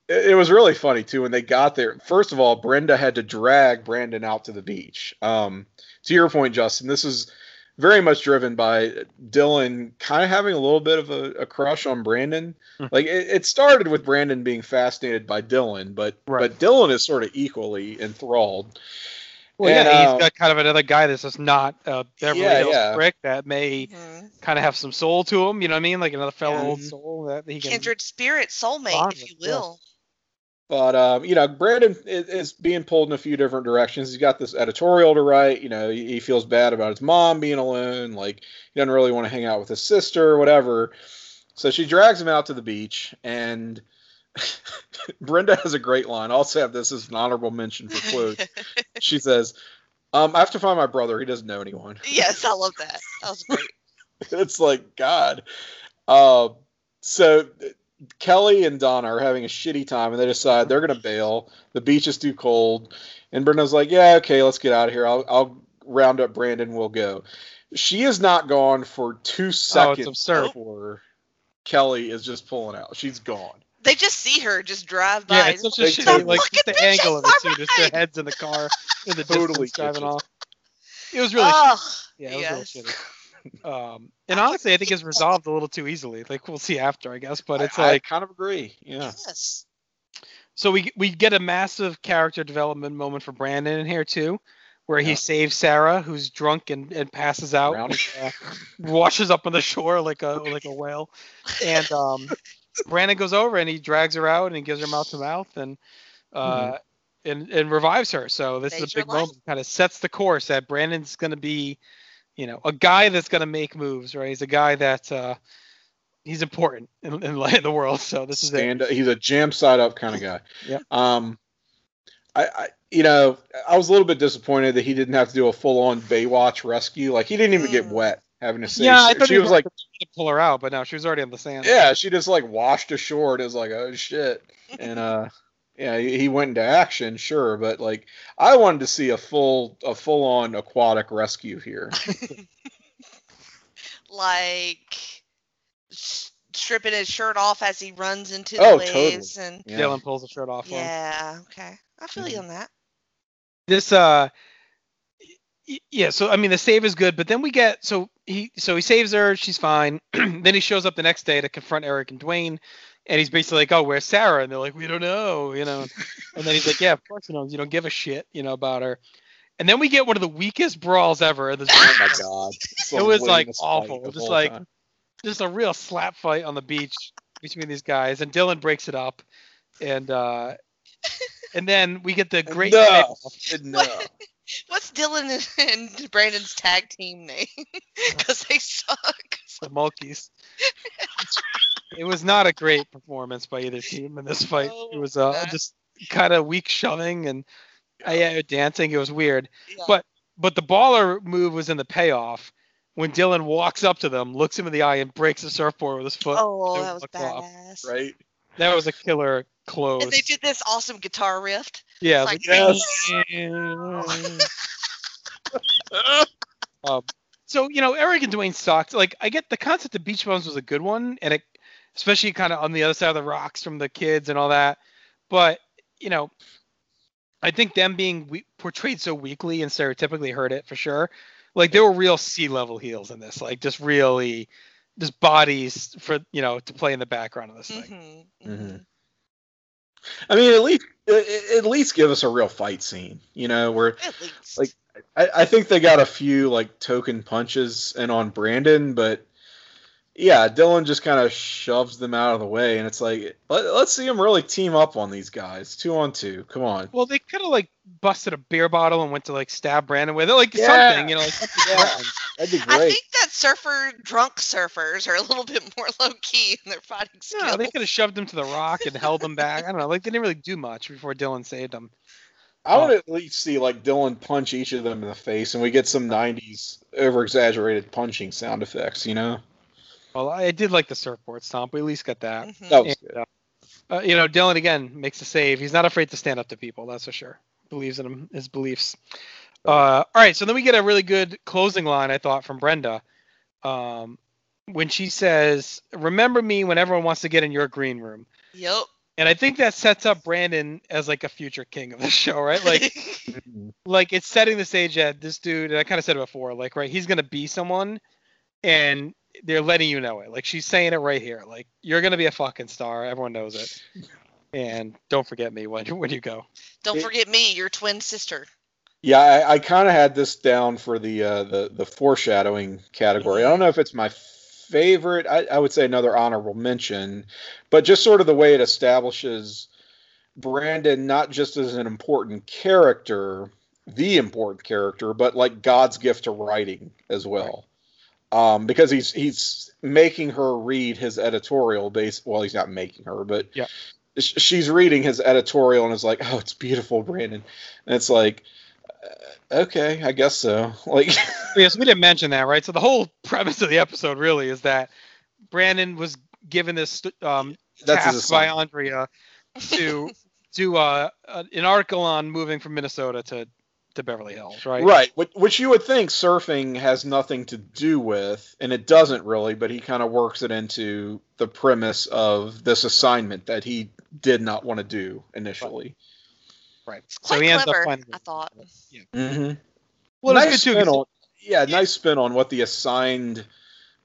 It it was really funny too when they got there. First of all, Brenda had to drag Brandon out to the beach. Um, to your point, Justin, this is very much driven by Dylan kind of having a little bit of a, a crush on Brandon. Mhm. Like it, it started with Brandon being fascinated by Dylan, but Right. but Dylan is sort of equally enthralled. Well, And, yeah, he's got kind of another guy that's just not uh, Beverly Yeah, Hills yeah. prick that may Mhm. kind of have some soul to him. You know what I mean? Like another fellow Yeah. old soul that he can. Kindred spirit, soulmate, Bond if you with, yeah. will. But um, you know, Brandon is, is being pulled in a few different directions. He's got this editorial to write. You know, he, he feels bad about his mom being alone. Like he doesn't really want to hang out with his sister or whatever. So she drags him out to the beach, and <laughs> Brenda has a great line. I'll also have this as an honorable mention for quotes. she says, um, "I have to find my brother. He doesn't know anyone." <laughs> yes, I love that. That was great. <laughs> it's like God. Uh, so Kelly and Donna are having a shitty time, and they decide they're gonna bail. The beach is too cold, and Brenda's like, "Yeah, okay, let's get out of here. I'll, I'll round up Brandon. We'll go." She is not gone for two seconds absurd. before Kelly is just pulling out. She's gone. They just see her just drive by. Yeah, it's such a They shitty, totally- like Look just at the this, angle of it it's too. Just their heads in the car in the Totally distance driving off. It was really, oh, yeah, it was yes. really shitty. <laughs> Um, and honestly, I think it's resolved a little too easily. Like we'll see after, I guess. But it's I, I like kind of agree. Yeah. Yes. so we we get a massive character development moment for Brandon in here too, where he saves Sarah, who's drunk and, and passes out, Drowning. <laughs> uh, washes up on the shore like a like a whale, and um, <laughs> Brandon goes over and he drags her out and he gives her mouth to mouth and uh, and and revives her. So this is a her big life. moment, kind of sets the course that Brandon's going to be, you know, a guy that's going to make moves, right? He's a guy that uh, he's important in, in, <laughs> in the world. So this is it. stand he's a jam side up kind of guy. <laughs> yeah. Um I, I you know, I was a little bit disappointed that he didn't have to do a full on Baywatch rescue. Like he didn't even get Mm. wet having to save Yeah, I thought she he was like to pull her out, but no, she was already on the sand. Yeah, she just like washed ashore and it was like, oh shit. And uh yeah, he he went into action, sure, but like I wanted to see a full a full on aquatic rescue here. <laughs> Like s- stripping his shirt off as he runs into the Oh, totally. waves and Yeah. Dylan pulls the shirt off. on him. yeah, okay. I feel Mm-hmm. you on that. this uh y- yeah so i mean the save is good but then we get so he so he saves her she's fine <clears throat> then he shows up the next day to confront eric and dwayne and he's basically like oh where's sarah and they're like we don't know you know and then he's like yeah of course you know you don't give a shit you know about her and then we get one of the weakest brawls ever in this Oh my <laughs> god. It was, like, awful. Just like- time. just a real slap fight on the beach between these guys and dylan breaks it up and uh and then we get the great no, no. What's Dylan and, <laughs> and Brandon's tag team name? <laughs> Because they suck. the Mulkeys. it was not a great performance by either team in this fight. No, it was uh, not. just kind of weak shoving and uh, yeah, dancing. It was weird. Yeah. But but the baller move was in the payoff when Dylan walks up to them, looks him in the eye, and breaks the surfboard with his foot. Oh, that was look off. badass. Right. That was a killer close. And they did this awesome guitar riff. yeah. like- <laughs> um, so you know, Eric and Dwayne sucked. Like, I get the concept of Beach Bums was a good one, and it, especially kind of on the other side of the rocks from the kids and all that. But you know, I think them being we- portrayed so weakly and stereotypically hurt it for sure. Like, there were real sea level heels in this. Like, just really, just bodies for you know to play in the background of this thing. hmm Mhm. I mean, at least at least give us a real fight scene. You know, where At least. Like, I, I think they got a few like token punches in on Brandon, but yeah, Dylan just kind of shoves them out of the way, and it's like let, let's see him really team up on these guys, two on two. Come on. Well, they could have like busted a beer bottle and went to like stab Brandon with it, like Yeah. something, you know, like something <laughs> Yeah. That'd be I think that surfer, drunk surfers are a little bit more low key in their fighting skills. No, they could have shoved him to the rock and held him back. I don't know. Like they didn't really do much before Dylan saved them. I want to oh. at least see like Dylan punch each of them in the face, and we get some '90s over exaggerated punching sound effects. You know, Well, I did like the surfboard stomp. We at least got that. Mhm. that was And, good. uh, uh, you know, Dylan again makes a save. He's not afraid to stand up to people. That's for sure. Believes in him, his beliefs. Uh, all right, so then we get a really good closing line, I thought, from Brenda, um, when she says, "Remember me when everyone wants to get in your green room." Yep. And I think that sets up Brandon as like a future king of the show, right? Like, <laughs> like it's setting the stage that this dude, and I kind of said it before, like, right, he's gonna be someone, and they're letting you know it. Like she's saying it right here, like you're gonna be a fucking star. Everyone knows it. And don't forget me when <laughs> when you go. Don't forget me, your twin sister. Yeah, I, I kind of had this down for the uh, the the foreshadowing category. I don't know if it's my favorite. I, I would say another honorable mention, but just sort of the way it establishes Brandon not just as an important character, the important character, but like God's gift to writing as well. Um, because he's he's making her read his editorial base. Well, he's not making her, but Yeah. sh- she's reading his editorial and is like, "Oh, it's beautiful, Brandon." And it's like, uh, okay, I guess so. <laughs> Like, Yes, we didn't mention that, right? So the whole <laughs> premise of the episode really is that Brandon was given this um, <laughs> that's task by. Andrea to do uh, an article on moving from Minnesota to to Beverly Hills, right? Right, which, which you would think surfing has nothing to do with, and it doesn't really, but he kind of works it into the premise of this assignment that he did not want to do initially. Right. It's So quite he ends clever, up finding. I thought. Mm-hmm. Well, nice it's good too. spin 'cause- on, yeah, nice spin on what the assigned,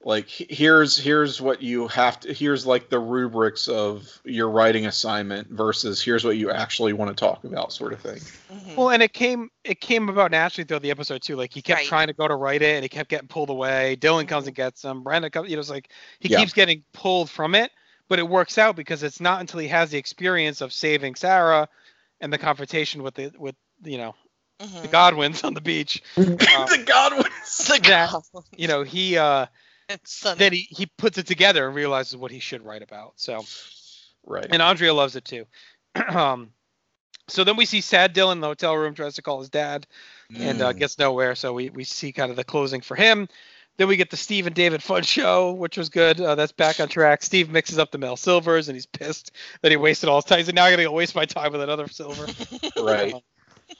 like here's here's what you have to here's like the rubrics of your writing assignment versus here's what you actually want to talk about, sort of thing. Mhm. Well, and it came it came about naturally throughout the episode too. Like he kept Right. trying to go to write it, and he kept getting pulled away. Dylan comes and gets him. Brandon comes. You know, it's like he Yeah. keeps getting pulled from it, but it works out because it's not until he has the experience of saving Sarah and the confrontation with the with you know the Mhm. Godwinns on the beach. <laughs> the Godwinns. The that- You know, he uh And Sunny. <laughs> then he he puts it together and realizes what he should write about. So. Right. and Andrea loves it too. <clears throat> um, so then we see sad Dylan in the hotel room tries to call his dad and uh, Mm. gets nowhere. So we, we see kind of the closing for him. Then we get the Steve and David Fun show, which was good. Uh, that's back on track. Steve mixes up the Mel Silvers and he's pissed that he wasted all his time. He's like, now I gotta waste my time with another Silver. <laughs> right.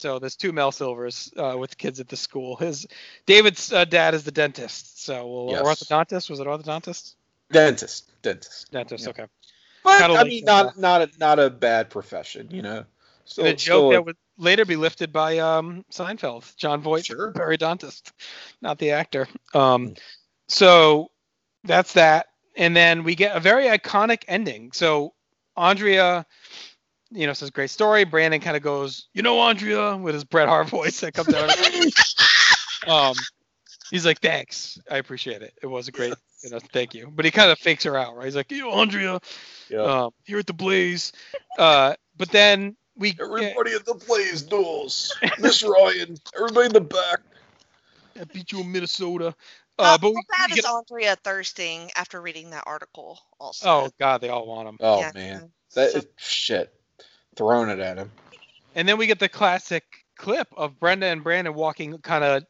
So there's two Mel Silvers uh, with kids at the school. His David's uh, dad is the dentist. So well, Yes. orthodontist was it orthodontist? Dentist. Dentist. Dentist. Yeah. Okay. But Kinda I mean, not not a not a bad profession, you know. Still, and a joke a- that would later be lifted by um, Seinfeld, John Voight, Sure. periodontist, not the actor. Um, so that's that, and then we get a very iconic ending. So Andrea, you know, says great story. Brandon kind of goes, you know, Andrea, with his Bret Hart <laughs> voice that comes out. um, he's like, thanks, I appreciate it. It was a great, you know, thank you. But he kind of fakes her out, right? He's like, you, Andrea, Yeah. um, here at the Blaze. Uh, but then we Everybody at the Blaze duels. Miss Ryan. Everybody in the back. I beat you in Minnesota. How, Uh, but how we, bad we is Andrea thirsting after reading that article? Also. oh god, they all want him. Oh Yeah. man. That So- is shit. Throwing it at him. And then we get the classic clip of Brenda and Brandon walking kind of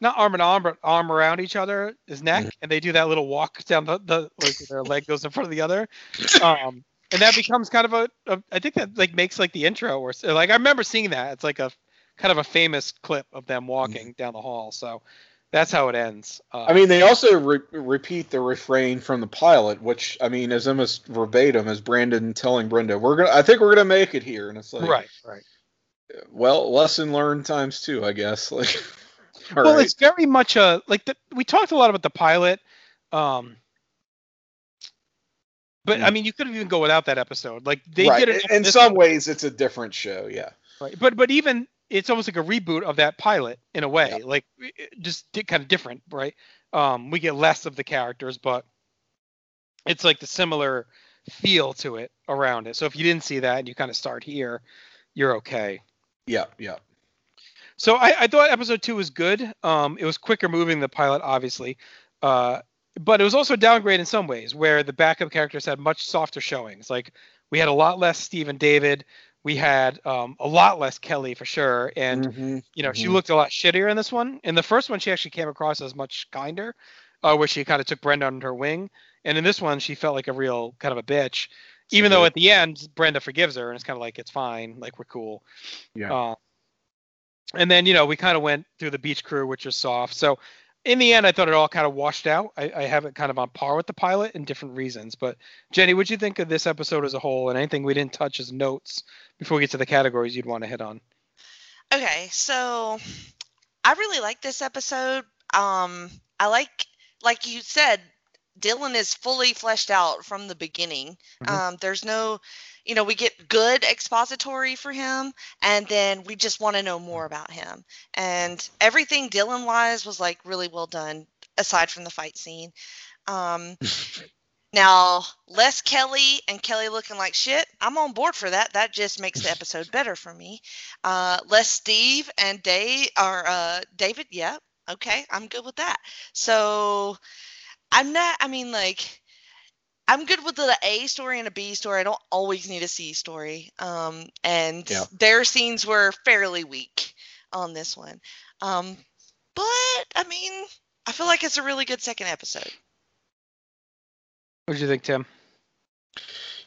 not arm in arm, but arm around each other, his neck, Mhm. and they do that little walk down the, the like their leg goes in front of the other. Um, and that becomes kind of a, a I think that like makes like the intro or like I remember seeing that. It's like a kind of a famous clip of them walking down the hall. So that's how it ends. Uh, I mean, they also re- repeat the refrain from the pilot, which I mean is almost verbatim as Brandon telling Brenda, "We're gonna, I think we're gonna make it here," and it's like, right, right. well, lesson learned times two, I guess. <laughs> Like, well, right. it's very much a like the, we talked a lot about the pilot. Um, but I Mm. mean, you could have even go without that episode. Like they right. did it In some ways, it's a different show. Yeah. Right. But but even it's almost like a reboot of that pilot in a way. Yeah. Like just kind of different, right? Um, we get less of the characters, but it's like the similar feel to it around it. So if you didn't see that and you kind of start here, you're okay. Yeah. Yeah. So I, I thought episode two was good. Um, it was quicker moving than the pilot, obviously, uh, but it was also a downgrade in some ways, where the backup characters had much softer showings. Like we had a lot less Steve and David. We had um, a lot less Kelly for sure, and Mhm, you know she mhm. looked a lot shittier in this one. In the first one, she actually came across as much kinder, uh, where she kind of took Brenda under her wing, and in this one, she felt like a real kind of a bitch. Even though at the end, Brenda forgives her, and it's kind of like it's fine, like we're cool. Yeah. Uh, and then you know we kind of went through the beach crew, which is soft. So in the end, I thought it all kind of washed out. I, I have it kind of on par with the pilot in different reasons. But Jenny, what'd you think of this episode as a whole, and anything we didn't touch as notes before we get to the categories you'd want to hit on? Okay, so I really like this episode. Um, I like, like you said, Dylan is fully fleshed out from the beginning. Mhm. Um, there's no, you know, we get good expository for him, and then we just want to know more about him. And everything Dylan wise was like really well done, aside from the fight scene. Um, <laughs> now, less Kelly and Kelly looking like shit. I'm on board for that. That just makes the <laughs> episode better for me. Uh, less Steve and Dave or uh, David. Yeah, okay, I'm good with that. So I'm not. I mean, like, I'm good with the A story and a B story. I don't always need a C story. Um, and Yeah. their scenes were fairly weak on this one. Um, but I mean, I feel like it's a really good second episode. What do you think, Tim?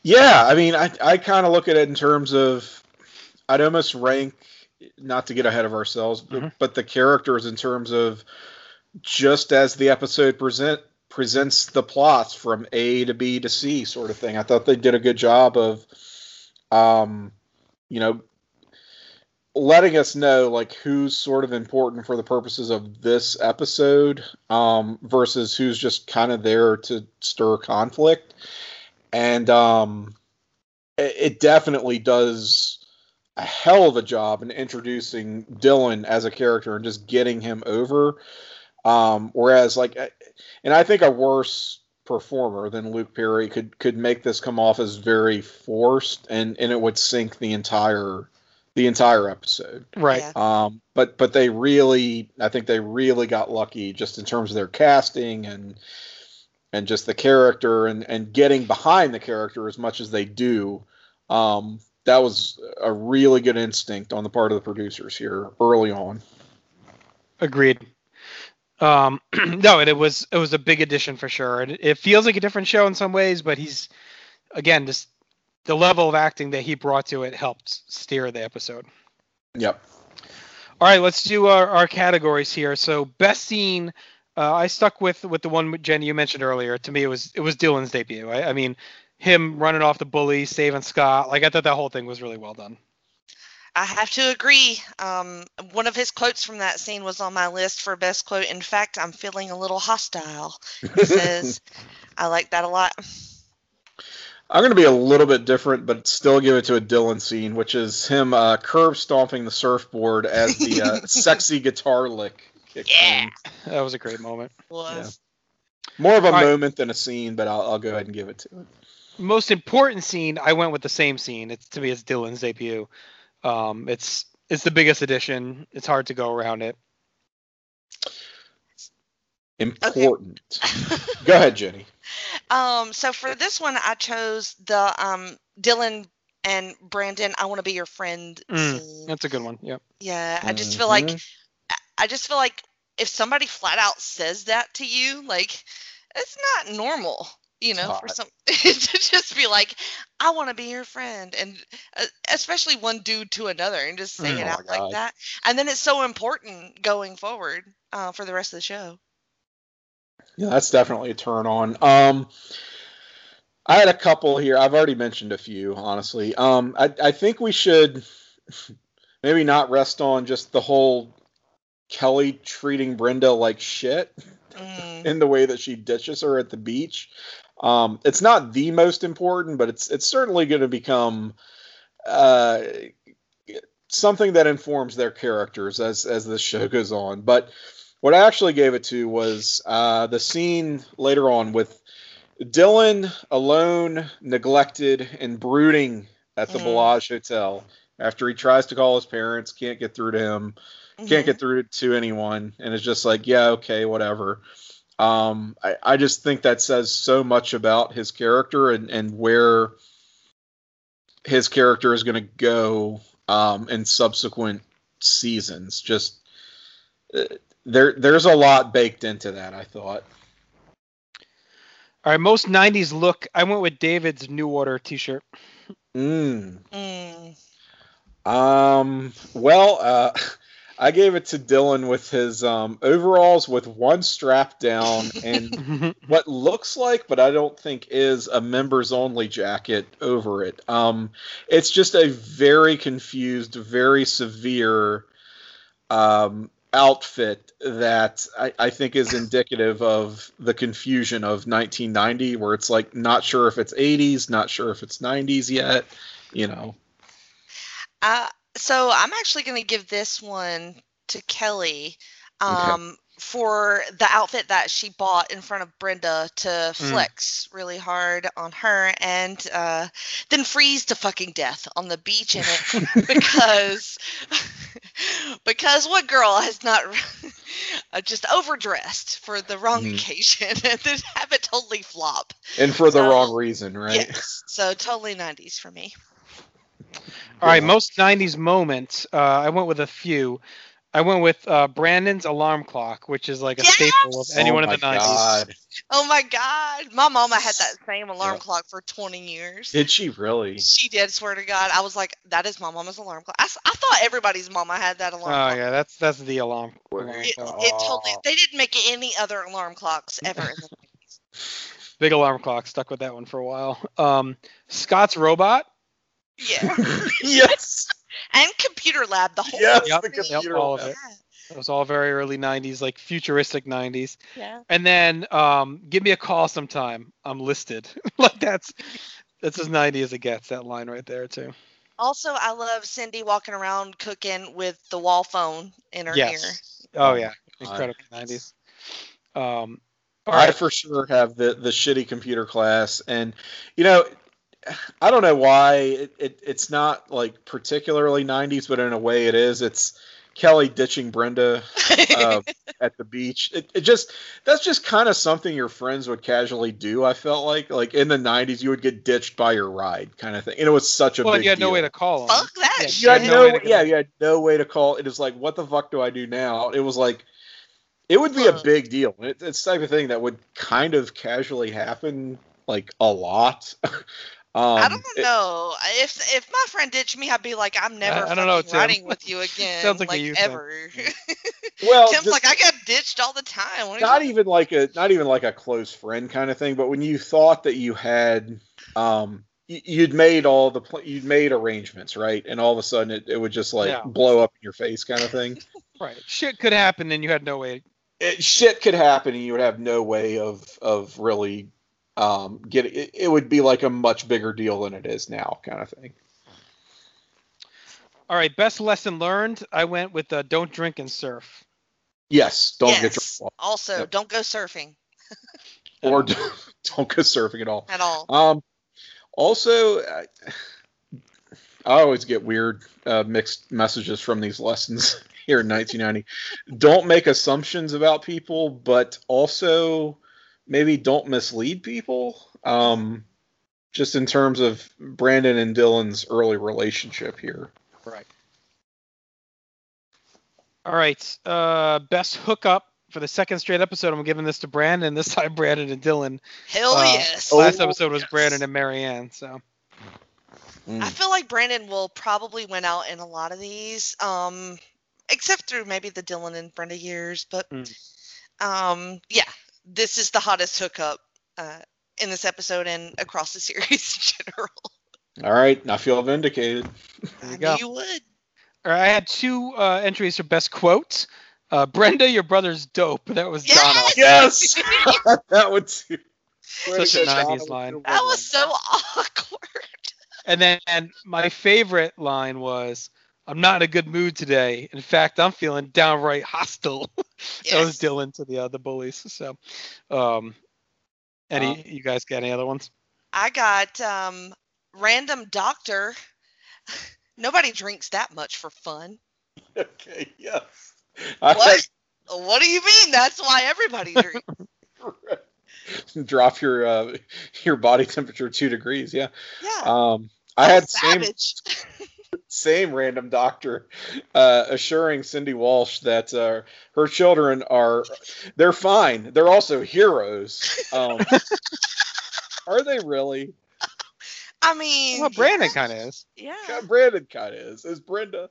Yeah, I mean, I I kind of look at it in terms of I'd almost rank not to get ahead of ourselves, but, Mhm. but the characters in terms of just as the episode present presents the plots from A to B to C sort of thing. I thought they did a good job of um you know letting us know like who's sort of important for the purposes of this episode um versus who's just kind of there to stir conflict and um, it, it definitely does a hell of a job in introducing Dylan as a character and just getting him over. Um, whereas, like, and I think a worse performer than Luke Perry could could make this come off as very forced, and and it would sink the entire the entire episode. Right. Yeah. Um, but but they really, I think they really got lucky just in terms of their casting and and just the character and and getting behind the character as much as they do. Um, that was a really good instinct on the part of the producers here early on. Agreed. Um, <clears throat> no, and it was it was a big addition for sure. And it, it feels like a different show in some ways, but he's again just the level of acting that he brought to it helped steer the episode. Yep. All right, let's do our, our categories here. So best scene, uh, I stuck with with the one Jenny you mentioned earlier. To me, it was it was Dylan's debut. I, I mean, him running off the bully, saving Scott. Like I thought that whole thing was really well done. I have to agree. Um, one of his quotes from that scene was on my list for best quote. In fact, I'm feeling a little hostile. He says, <laughs> I like that a lot. I'm going to be a little bit different, but still give it to a Dylan scene, which is him uh, curb stomping the surfboard as the uh, <laughs> sexy guitar lick kicks Yeah. in. That was a great moment. Was. More of a All right. moment than a scene, but I'll, I'll go ahead and give it to it. most important scene, I went with the same scene. It's to me, it's Dylan's debut. Um, it's it's the biggest addition. It's hard to go around it. Important. Go ahead, Jenny. <laughs> Um, so for this one, I chose the um, Dylan and Brandon. I want to be your friend Mm, scene. That's a good one. Yep. Yeah, I just feel like Mhm. I- I just feel like if somebody flat out says that to you, like it's not normal, you know, for some <laughs> to just be like, I want to be your friend, and uh, especially one dude to another, and just say Mm, it oh out my like that, and then it's so important going forward uh, for the rest of the show. Yeah, that's definitely a turn on. Um, I had a couple here. I've already mentioned a few, honestly. Um, I, I think we should <laughs> maybe not rest on just the whole Kelly treating Brenda like shit Mm. <laughs> in the way that she ditches her at the beach. Um, it's not the most important, but it's it's certainly going to become uh, something that informs their characters as as the show goes on. But what I actually gave it to was uh, the scene later on with Dylan alone, neglected, and brooding at the Mm. Bel Age Hotel after he tries to call his parents, can't get through to him Mhm. can't get through to anyone and it's just like yeah okay whatever um I, I just think that says so much about his character and and where his character is going to go um in subsequent seasons just uh, there there's a lot baked into that i thought All right, most '90s look. I went with David's New Order T-shirt. mm. Mm. Um. Well, uh, <laughs> I gave it to Dylan with his um, overalls with one strap down <laughs> and what looks like, but I don't think is a members only jacket over it. Um, it's just a very confused, very severe um, outfit that I, I think is indicative of the confusion of 1990, where it's like not sure if it's 80s, not sure if it's 90s yet. You know. Uh, so I'm actually going to give this one to Kelly um, for the outfit that she bought in front of Brenda to flex really hard on her and uh, then freeze to fucking death on the beach in it <laughs> because because what girl has not <laughs> uh, just overdressed for the wrong Mhm. occasion <laughs> and then have it totally flop. And for the wrong reason, right? Yes. So totally 90s for me. All right, most '90s moments. Uh, I went with a few. I went with uh, Brandon's alarm clock, which is like a staple of anyone oh in the my '90s. God. Oh my god. My mama had that same alarm Yeah. clock for 20 years. Did she really? She did, swear to God. I was like, that is my mama's alarm clock. I, I thought everybody's mama had that alarm Oh clock. yeah, that's that's the alarm. Wait. alarm It, clock. it totally, they didn't make any other alarm clocks ever in the <laughs> 90s. Big alarm clock. Stuck with that one for a while. Um, Scott's robot. Yeah. <laughs> yes. and computer lab, the whole Yes, Yep, the yep, computer all of lab. it. It was all very early '90s, like futuristic '90s. Yeah. And then um, give me a call sometime. I'm listed. <laughs> like that's that's as '90 as it gets. That line right there too. Also, I love Cindy walking around cooking with the wall phone in her Yes. ear. Oh Oh yeah, incredible God. '90s. Um, all I for sure have the the shitty computer class, and you know, I don't know why it, it it's not like particularly '90s, but in a way it is. It's Kelly ditching Brenda uh, <laughs> at the beach. It, it just that's just kind of something your friends would casually do. I felt like like in the '90s you would get ditched by your ride kind of thing, and it was such a well, big you had no way to call them. Fuck that Yeah, shit. you had had no, no way to yeah, you had no way to call. It is like, what the fuck do I do now? It was like, it would be a big deal. It, it's the type of thing that would kind of casually happen, like a lot. <laughs> um, I don't it- know. If if my friend ditched me, I'd be like, I'm never I don't know, fucking Tim. riding with you <laughs> again. Sounds like a like you ever. <laughs> well, Tim's just like, I got ditched all the time. What not even like a not even like a close friend kind of thing. But when you thought that you had, um, y- you'd made all the pl- you'd made arrangements, right? And all of a sudden it, it would just like Yeah. blow up in your face, kind of thing. <laughs> Right. Shit could happen, and you had no way. it, shit could happen and you would have no way of of really um get it, it would be like a much bigger deal than it is now kind of thing All right. Best lesson learned. I went with uh, don't drink and surf. yes don't get drunk Also, Yep. don't go surfing <laughs> or don't, <laughs> don't go surfing at all at all. um also I, I always get weird uh, mixed messages from these lessons <laughs> here in 1990 don't make assumptions about people but also maybe don't mislead people um just in terms of brandon and dylan's early relationship here Right. All right. Uh, best hookup for the second straight episode. I'm giving this to Brandon. This time, Brandon and Dylan. Hell Uh, yes. Last Oh, episode was yes. Brandon and Marianne. So I feel like Brandon will probably win out in a lot of these, um, except through maybe the Dylan and Brenda years. But Mm. um, yeah, this is the hottest hookup uh, in this episode and across the <laughs> series in general. All right, I feel vindicated. There you I go. you would. All right, I had two uh, entries for best quotes. Uh, Brenda, your brother's dope. That was Donna. Yes! Yes, <laughs> <laughs> that would too. Such a 90s line. That was so awkward. And then and my favorite line was, "I'm not in a good mood today. In fact, I'm feeling downright <laughs> hostile." <laughs> that was Dylan to the other bullies. So, um, any Um, you guys got any other ones? I got um, random doctor. <laughs> Nobody drinks that much for fun. Okay, yes. I What? what do you mean? That's why everybody drinks. had- drop your uh, your body temperature two degrees. Yeah. Yeah. Um, I had savage. same random doctor uh, assuring Cindy Walsh that uh, her children are they're fine. They're also heroes. Um, <laughs> are they really? I mean, Well, Brandon yeah, kind of is. Yeah. Yeah, Brandon kind of is. Is Brenda?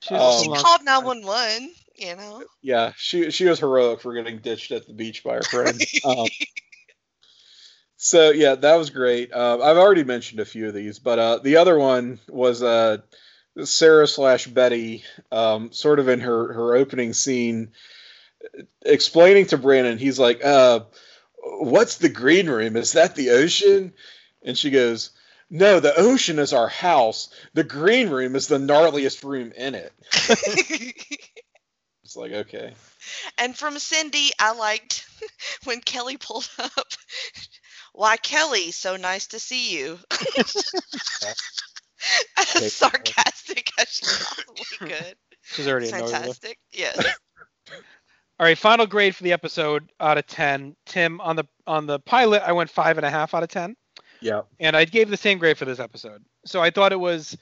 She's Um, She called 911, you know. Yeah, she she was heroic for getting ditched at the beach by her friend. <laughs> um, so yeah, that was great. Uh, I've already mentioned a few of these, but uh, the other one was uh, Sarah slash Betty, um, sort of in her her opening scene, explaining to Brandon. He's like, uh, "What's the green room? Is that the ocean?" And she goes. No, the ocean is our house. The green room is the gnarliest room in it. <laughs> It's like, okay. and from Cindy, I liked <laughs> when Kelly pulled up. Why, Kelly, so nice to see you. as <laughs> <laughs> sarcastic as she possibly <laughs> could. she's already annoyed with her. Fantastic. Yes. All right, final grade for the episode out of ten. Tim on the on the pilot, I went five and a half out of ten. Yeah. and I gave the same grade for this episode. So I thought it was,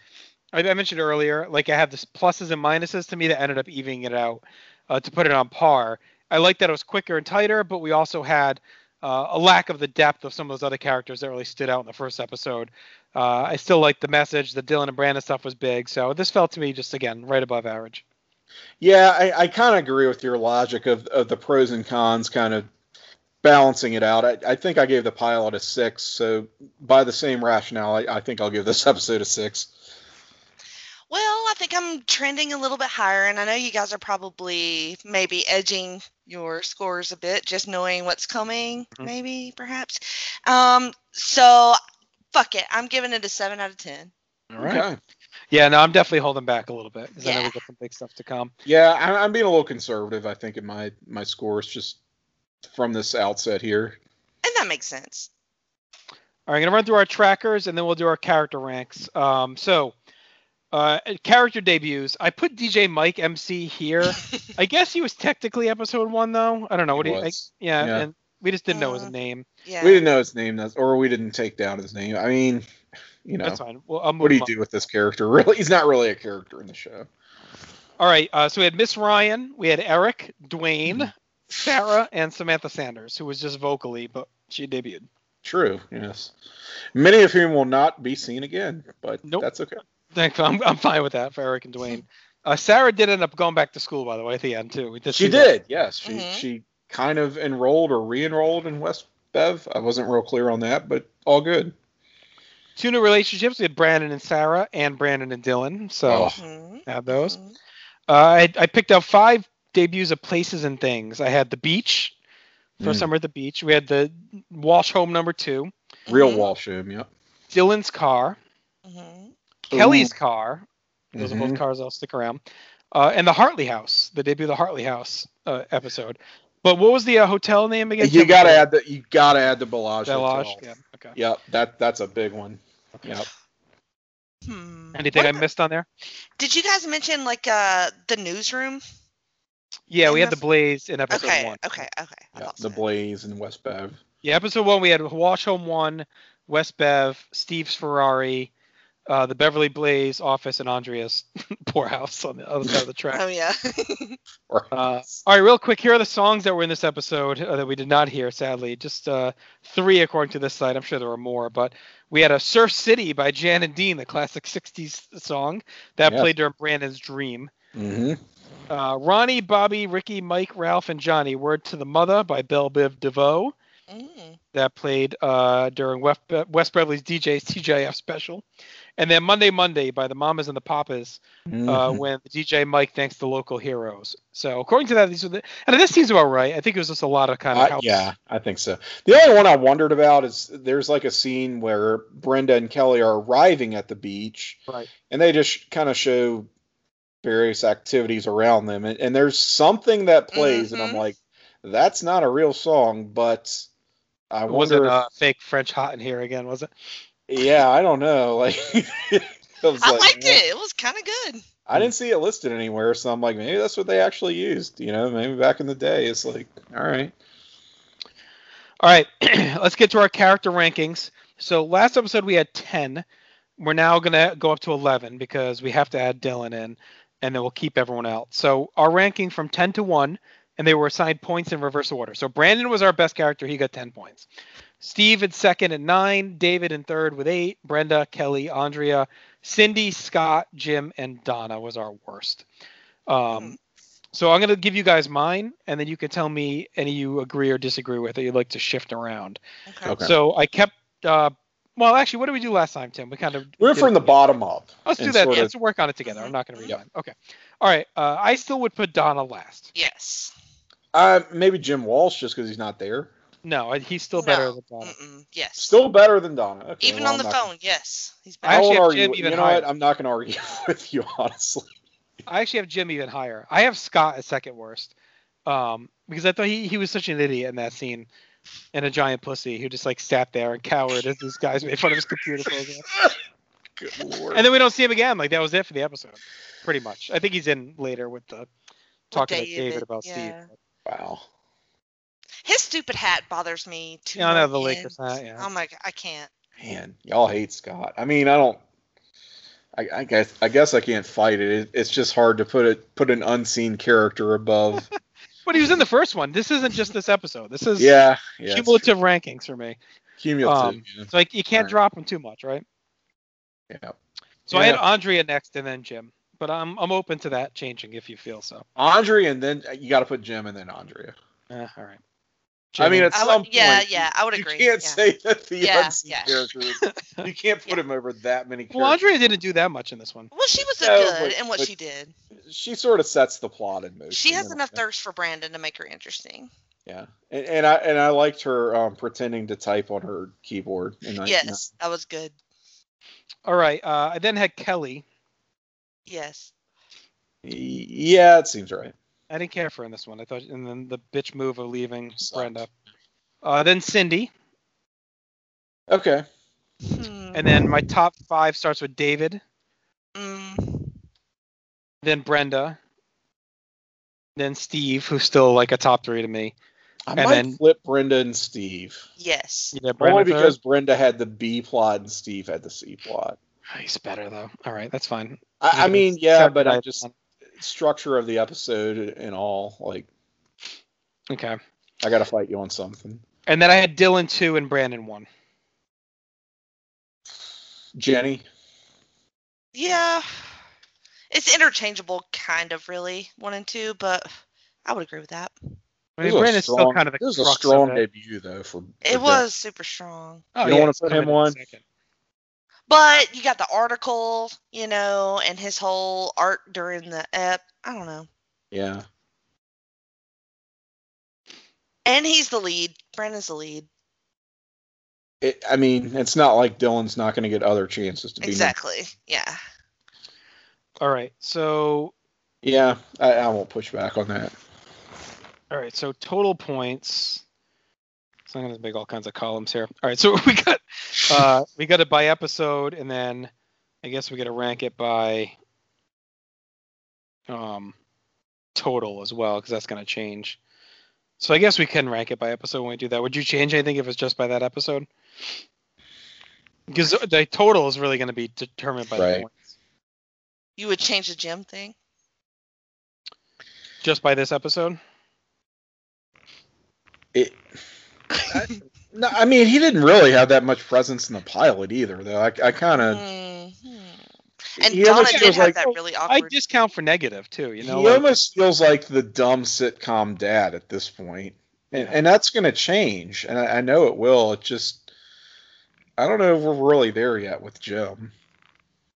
I I mentioned earlier, like I had this pluses and minuses to me that ended up evening it out uh, to put it on par. I liked that it was quicker and tighter, but we also had uh, a lack of the depth of some of those other characters that really stood out in the first episode. Uh, I still liked the message. The Dylan and Brandon stuff was big, so this felt to me just again right above average. Yeah, I, I kind of agree with your logic of, of the pros and cons kind of balancing it out. I, I think I gave the pilot a six, so by the same rationale, I, I think I'll give this <laughs> episode a six. Well, I think I'm trending a little bit higher, and I know you guys are probably maybe edging your scores a bit, just knowing what's coming, Mhm. maybe, perhaps. Um, so, fuck it. I'm giving it a 7 out of 10. All right. Okay. Yeah, no, I'm definitely holding back a little bit because I know Yeah. we got some big stuff to come. Yeah, I, I'm being a little conservative, I think, in my, my scores just from this outset here. And that makes sense. All right, I'm gonna run through our trackers and then we'll do our character ranks. Um, so, uh, character debuts. I put DJ Mike MC here. <laughs> I guess he was technically episode one though. I don't know what He do you. I, yeah, Yeah. and we just didn't know his Uh, name. Yeah. We didn't know his name, that's, or we didn't take down his name. I mean, you know, That's fine. Well, I'll what do you him up. do with this character? <laughs> Really, he's not really a character in the show. All right. Uh, so we had Miss Ryan. We had Eric, Dwayne, Mm-hmm. Sarah, and Samantha Sanders, who was just vocally, but she debuted. True. Yes. Many of whom will not be seen again, but Nope. that's okay. Thanks. I'm, I'm fine with that for Eric and Dwayne. Uh, Sarah did end up going back to school, by the way, at the end too. We did She see that. did. Yes. She Mhm. she kind of enrolled or re-enrolled in West Bev. I wasn't real clear on that, but all good. Two new relationships. We had Brandon and Sarah, and Brandon and Dylan. So Oh. Mhm, had those. mhm. Uh, I, I picked out five debuts of places and things. I had the beach, first Mm. summer at the beach. We had the Walsh home number two, Real Mhm, home, Yep. Dylan's car, mhm. Kelly's car. Those are Mhm. both cars. I'll stick around. Uh, and the Hartley House, the debut of the Hartley House uh, episode. But what was the uh, hotel name again? You gotta add the you gotta add the Bel Age. Delage. Hotel. Yeah. Okay. Yep. That that's a big one. Yep. Hmm. Anything What I about- missed on there? Did you guys mention like uh the newsroom? Yeah, we And had the Blaze in episode Okay, one. okay, okay. I Yeah. The so. Blaze and West Bev. Yeah, episode one we had Walsh Home one, West Bev, Steve's Ferrari, uh, the Beverly Blaze office and Andrea's <laughs> poorhouse on the other side of the track. Oh yeah. <laughs> Uh, all right, real quick, here are the songs that were in this episode uh, that we did not hear, sadly. Just uh, three according to this site. I'm sure there were more, but we had a Surf City by Jan and Dean, the classic 60s song that Yeah. played during Brandon's Dream. Mhm. Uh, Ronnie, Bobby, Ricky, Mike, Ralph, and Johnny, Word to the Mutha by Bell Biv DeVoe Mm. that played uh, during West, West Beverly's DJ's TJF special. And then Monday Monday by the Mamas and the Papas uh, Mhm. when the DJ Mike thanks the local heroes. So according to that, these are the and this seems about right. I think it was just a lot of kind of Uh, yeah, I think so. The only one I wondered about is there's like a scene where Brenda and Kelly are arriving at the beach, Right. and they just kind of show various activities around them, and, and there's something that plays, and I'm Mhm. like, that's not a real song, but I It wasn't wonder. uh, fake French hot in here again, was it? yeah, I don't know. <laughs> Like, I, was I like, liked it. It was kind of good. I didn't see it listed anywhere, so I'm like, maybe that's what they actually used. You know, maybe back in the day, it's like, all right. All right, <clears throat> let's get to our character rankings. So last episode we had 10. We're now going to go up to 11 because we have to add Dylan in and then we'll keep everyone out. So our ranking from 10 to 1 and they were assigned points in reverse order. So Brandon was our best character, he got 10 points. Steve at second and 9, David in third with 8, Brenda, Kelly, Andrea, Cindy, Scott, Jim and Donna was our worst. Um, so I'm going to give you guys mine, and then you can tell me any you agree or disagree with that you'd like to shift around. Okay. Okay. So I kept. Uh, well, actually, what did we do last time, Tim? We kind of. We're from the bottom up. Let's do that. Let's of- work on it together. I'm not going to read Mhm. mine. Okay. All right. Uh, I still would put Donna last. Yes. Uh, maybe Jim Walsh, just because he's not there. No, he's still better than Donna. Mm-mm. Yes. Still better than Donna. Okay, Even well, on the I'm not- phone. Yes. He's I I better. actually have. Jim with- even you know higher. what? I'm not going to argue <laughs> with you, honestly. I actually have Jim even higher. I have Scott as second worst. Um, because I thought he, he was such an idiot in that scene, and a giant pussy who just like sat there and cowered as these guys made fun of his computer program. <laughs> Good lord. And then we don't see him again. Like that was it for the episode, pretty much. I think he's in later with the talking to David David, about yeah. Steve. Wow. His stupid hat bothers me too. Yeah, I know, the Lakers end. hat, yeah. Oh my! g- I can't. Man, y'all hate Scott. I mean, I don't. I, I guess I guess I can't fight it. it. It's just hard to put it put an unseen character above. <laughs> But he was in the first one. This isn't just this episode. This is yeah, yeah. cumulative rankings for me. Cumulative. um, yeah. So like you can't Right. drop him too much, right? yeah. So I had Andrea next and then Jim. But I'm I'm open to that changing if you feel so. Andre, and then you got to put Jim and then Andrea. Eh, all right. I mean, Jim, at I some would, yeah, point, yeah, I would you agree. You can't yeah. say that the Yeah, unseen yeah. character. is- <laughs> You can't put Yeah. him over that many. well, characters. Andrea didn't do that much in this one. Well, she was a No, good but- in what she did. She sort of sets the plot in motion. She has you know? enough thirst for Brandon to make her interesting. Yeah, and, and I and I liked her um, pretending to type on her keyboard. And yes, that was good. All right. Uh, I then had Kelly. Yes. Yeah, it seems right. I didn't care for her in this one. I thought, and then the bitch move of leaving Sucked. Brenda. Uh, then Cindy, Okay. Hmm. and then my top five starts with David, Mm, then Brenda, then Steve, who's still like a top three to me. I And might then- flip Brenda and Steve. yes. Yeah, Brenda Only third? because Brenda had the B plot and Steve had the C plot. He's better though. All right, that's fine. I, I mean, yeah, but I just structure of the episode and all. Like, okay. I got to fight you on something. And then I had Dylan two and Brandon one. Jenny. Yeah. It's interchangeable, kind of, really, one and two, but I would agree with that. I mean, was a Brandon's still kind of the This was a crux of strong it. debut though for. for It Dylan. was super strong. Oh, You don't yeah, wanna put him in one? second. But you got the article, you know, and his whole art during the ep. I don't know. Yeah. And he's the lead. Brandon's the lead. It, I mean, it's not like Dylan's not going to get other chances to be. Exactly. Yeah. All right, so Yeah, I, I won't push back on that. all right, so total points. So I'm gonna make all kinds of columns here. All right, so <laughs> we got uh we got it by episode, and then I guess we got to rank it by um total as well because that's gonna change. So I guess we can rank it by episode when we do that. Would you change anything if it's just by that episode? because the total is really going to be determined by the Right. points. You would change the Jim thing? Just by this episode. It, <laughs> I, no, I mean he didn't really have that much presence in the pilot either, though. I, I kind of Mhm. And he Donna almost did have like that really awkward. I discount for negative too. You know, he like- almost feels like the dumb sitcom dad at this point, and, and that's going to change, and I, I know it will. It just I don't know if we're really there yet with Jim.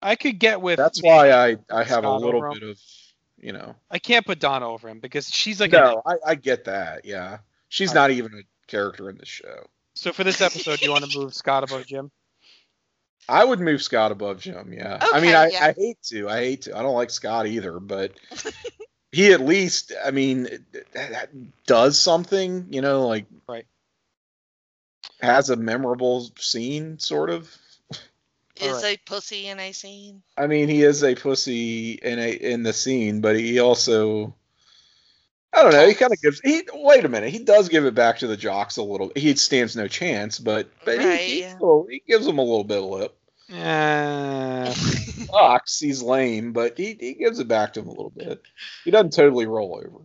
I could get with. That's why I I have a little over him. bit of you know. I can't put Donna over him because she's like. No, I, I get that. Yeah, she's not even a character in the show. So for this episode, you want to move Scott above Jim? I would move Scott above Jim. Yeah. I mean, I, yeah. I hate to. I hate to. I don't like Scott either, but he at least, I mean, does something. You know, like Right. has a memorable scene, sort of. Is Alright. a pussy in a scene. I mean, he is a pussy in a in the scene, but he also. I don't know. He kind of gives. He wait a minute. He does give it back to the jocks a little. He stands no chance, but but Right, he, he, yeah. still- he gives them a little bit of lip. Uh, sucks. <laughs> He's lame, but he, he gives it back to him a little bit. He doesn't totally roll over.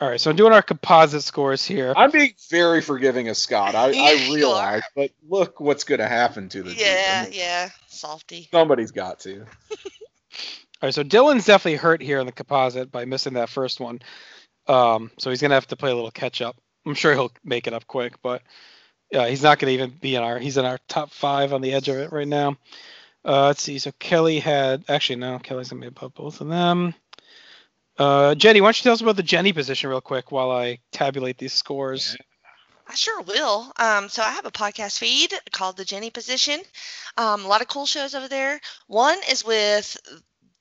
all right, so I'm doing our composite scores here. I'm being very forgiving of Scott. I, Yeah, I <laughs> you realize, but look what's going to happen to the yeah, I mean, yeah. Softy. Somebody's got to. All right, so Dylan's definitely hurt here in the composite by missing that first one. Um, so he's gonna have to play a little catch up. I'm sure he'll make it up quick, but yeah, he's not gonna even be in our. He's in our top five on the edge of it right now. Uh, let's see. So Kelly had actually no. Kelly's gonna be above both of them. Uh, Jenny, why don't you tell us about the Jenny position real quick while I tabulate these scores? I sure will. Um, so I have a podcast feed called The Jenny Position. Um, a lot of cool shows over there. One is with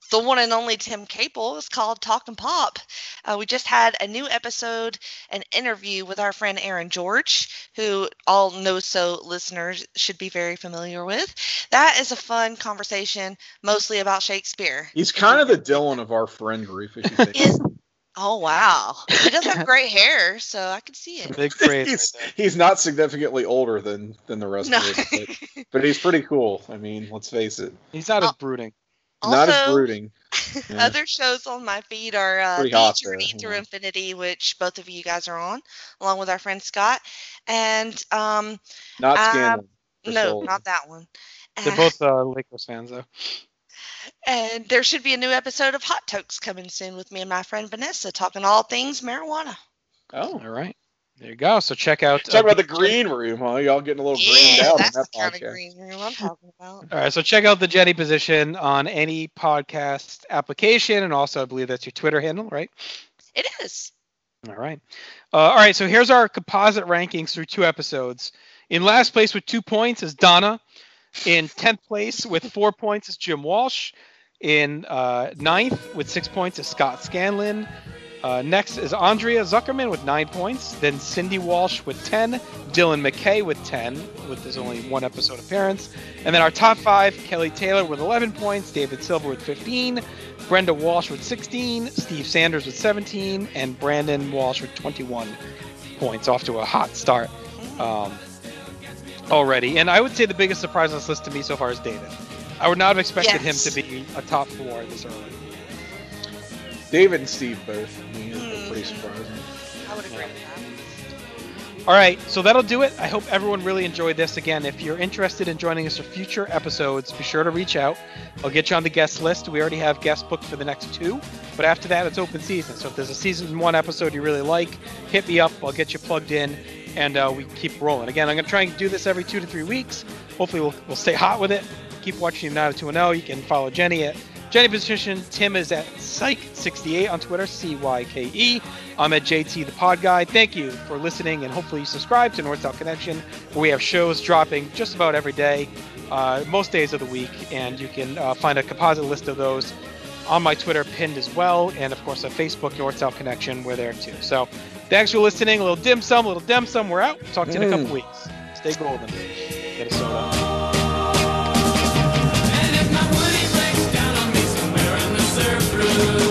the one and only Tim Capel. It's called Talk and Pop. Uh, we just had a new episode, an interview with our friend Aaron George, who all know so listeners should be very familiar with. That is a fun conversation, mostly about Shakespeare. He's kind of the Dylan of our friend group, if you think. Oh wow, he does have great hair, so I can see it. Big phrase he's, right he's not significantly older than than the rest No. of us, but, but he's pretty cool. I mean, let's face it. He's not as Oh. Brooding. not as Also- brooding. <laughs> Yeah. Other shows on my feed are uh, Pretty The hot Journey there, Through yeah. Infinity, which both of you guys are on, along with our friend Scott. And um, Not uh, Scandal. no, Priscilla. not that one. They're Uh, both uh, Lakers fans though. And there should be a new episode of Hot Tokes coming soon with me and my friend Vanessa talking all things marijuana. Oh. All right, there you go. So check out. Talk uh, about the green room, huh? Y'all getting a little greened Yeah, out that's in the that kind of green room I'm talking about. All right, so check out the Jenny position on any podcast application, and also I believe that's your Twitter handle, right? It is. All right. Uh, all right, so here's our composite rankings through two episodes. In last place with two points is Donna. In 10th place with four points is Jim Walsh. In uh, ninth with six points is Scott Scanlon. Uh, next is Andrea Zuckerman with nine points. Then Cindy Walsh with 10. Dylan McKay with 10, with his only one episode appearance. And then our top five Kelly Taylor with 11 points. David Silver with 15. Brenda Walsh with 16. Steve Sanders with 17. And Brandon Walsh with 21 points. Off to a hot start um, already. And I would say the biggest surprise on this list to me so far is David. I would not have expected Yes. him to be a top four this early. David and Steve both. I mean, it's pretty Mhm. surprising. I would agree with that. All right, so that'll do it. I hope everyone really enjoyed this. Again, if you're interested in joining us for future episodes, be sure to reach out. I'll get you on the guest list. We already have guests booked for the next two, but after that, it's open season. So if there's a season one episode you really like, hit me up. I'll get you plugged in, and uh, we keep rolling. Again, I'm gonna try and do this every two to three weeks. Hopefully, we'll, we'll stay hot with it. Keep watching United 2 0. You can follow Jenny at Jenny Position. Tim is at Cyke68 on Twitter, C Y K E. I'm at JT the Pod Guy. Thank you for listening, and hopefully you subscribe to North South Connection, where we have shows dropping just about every day, uh, most days of the week, and you can uh, find a composite list of those on my Twitter pinned as well, and of course on Facebook, North South Connection, we're there too. So thanks for listening. A little dim sum, a little dim sum. We're out. Talk to you in a couple Mm. weeks. Stay golden. Get a soda. through.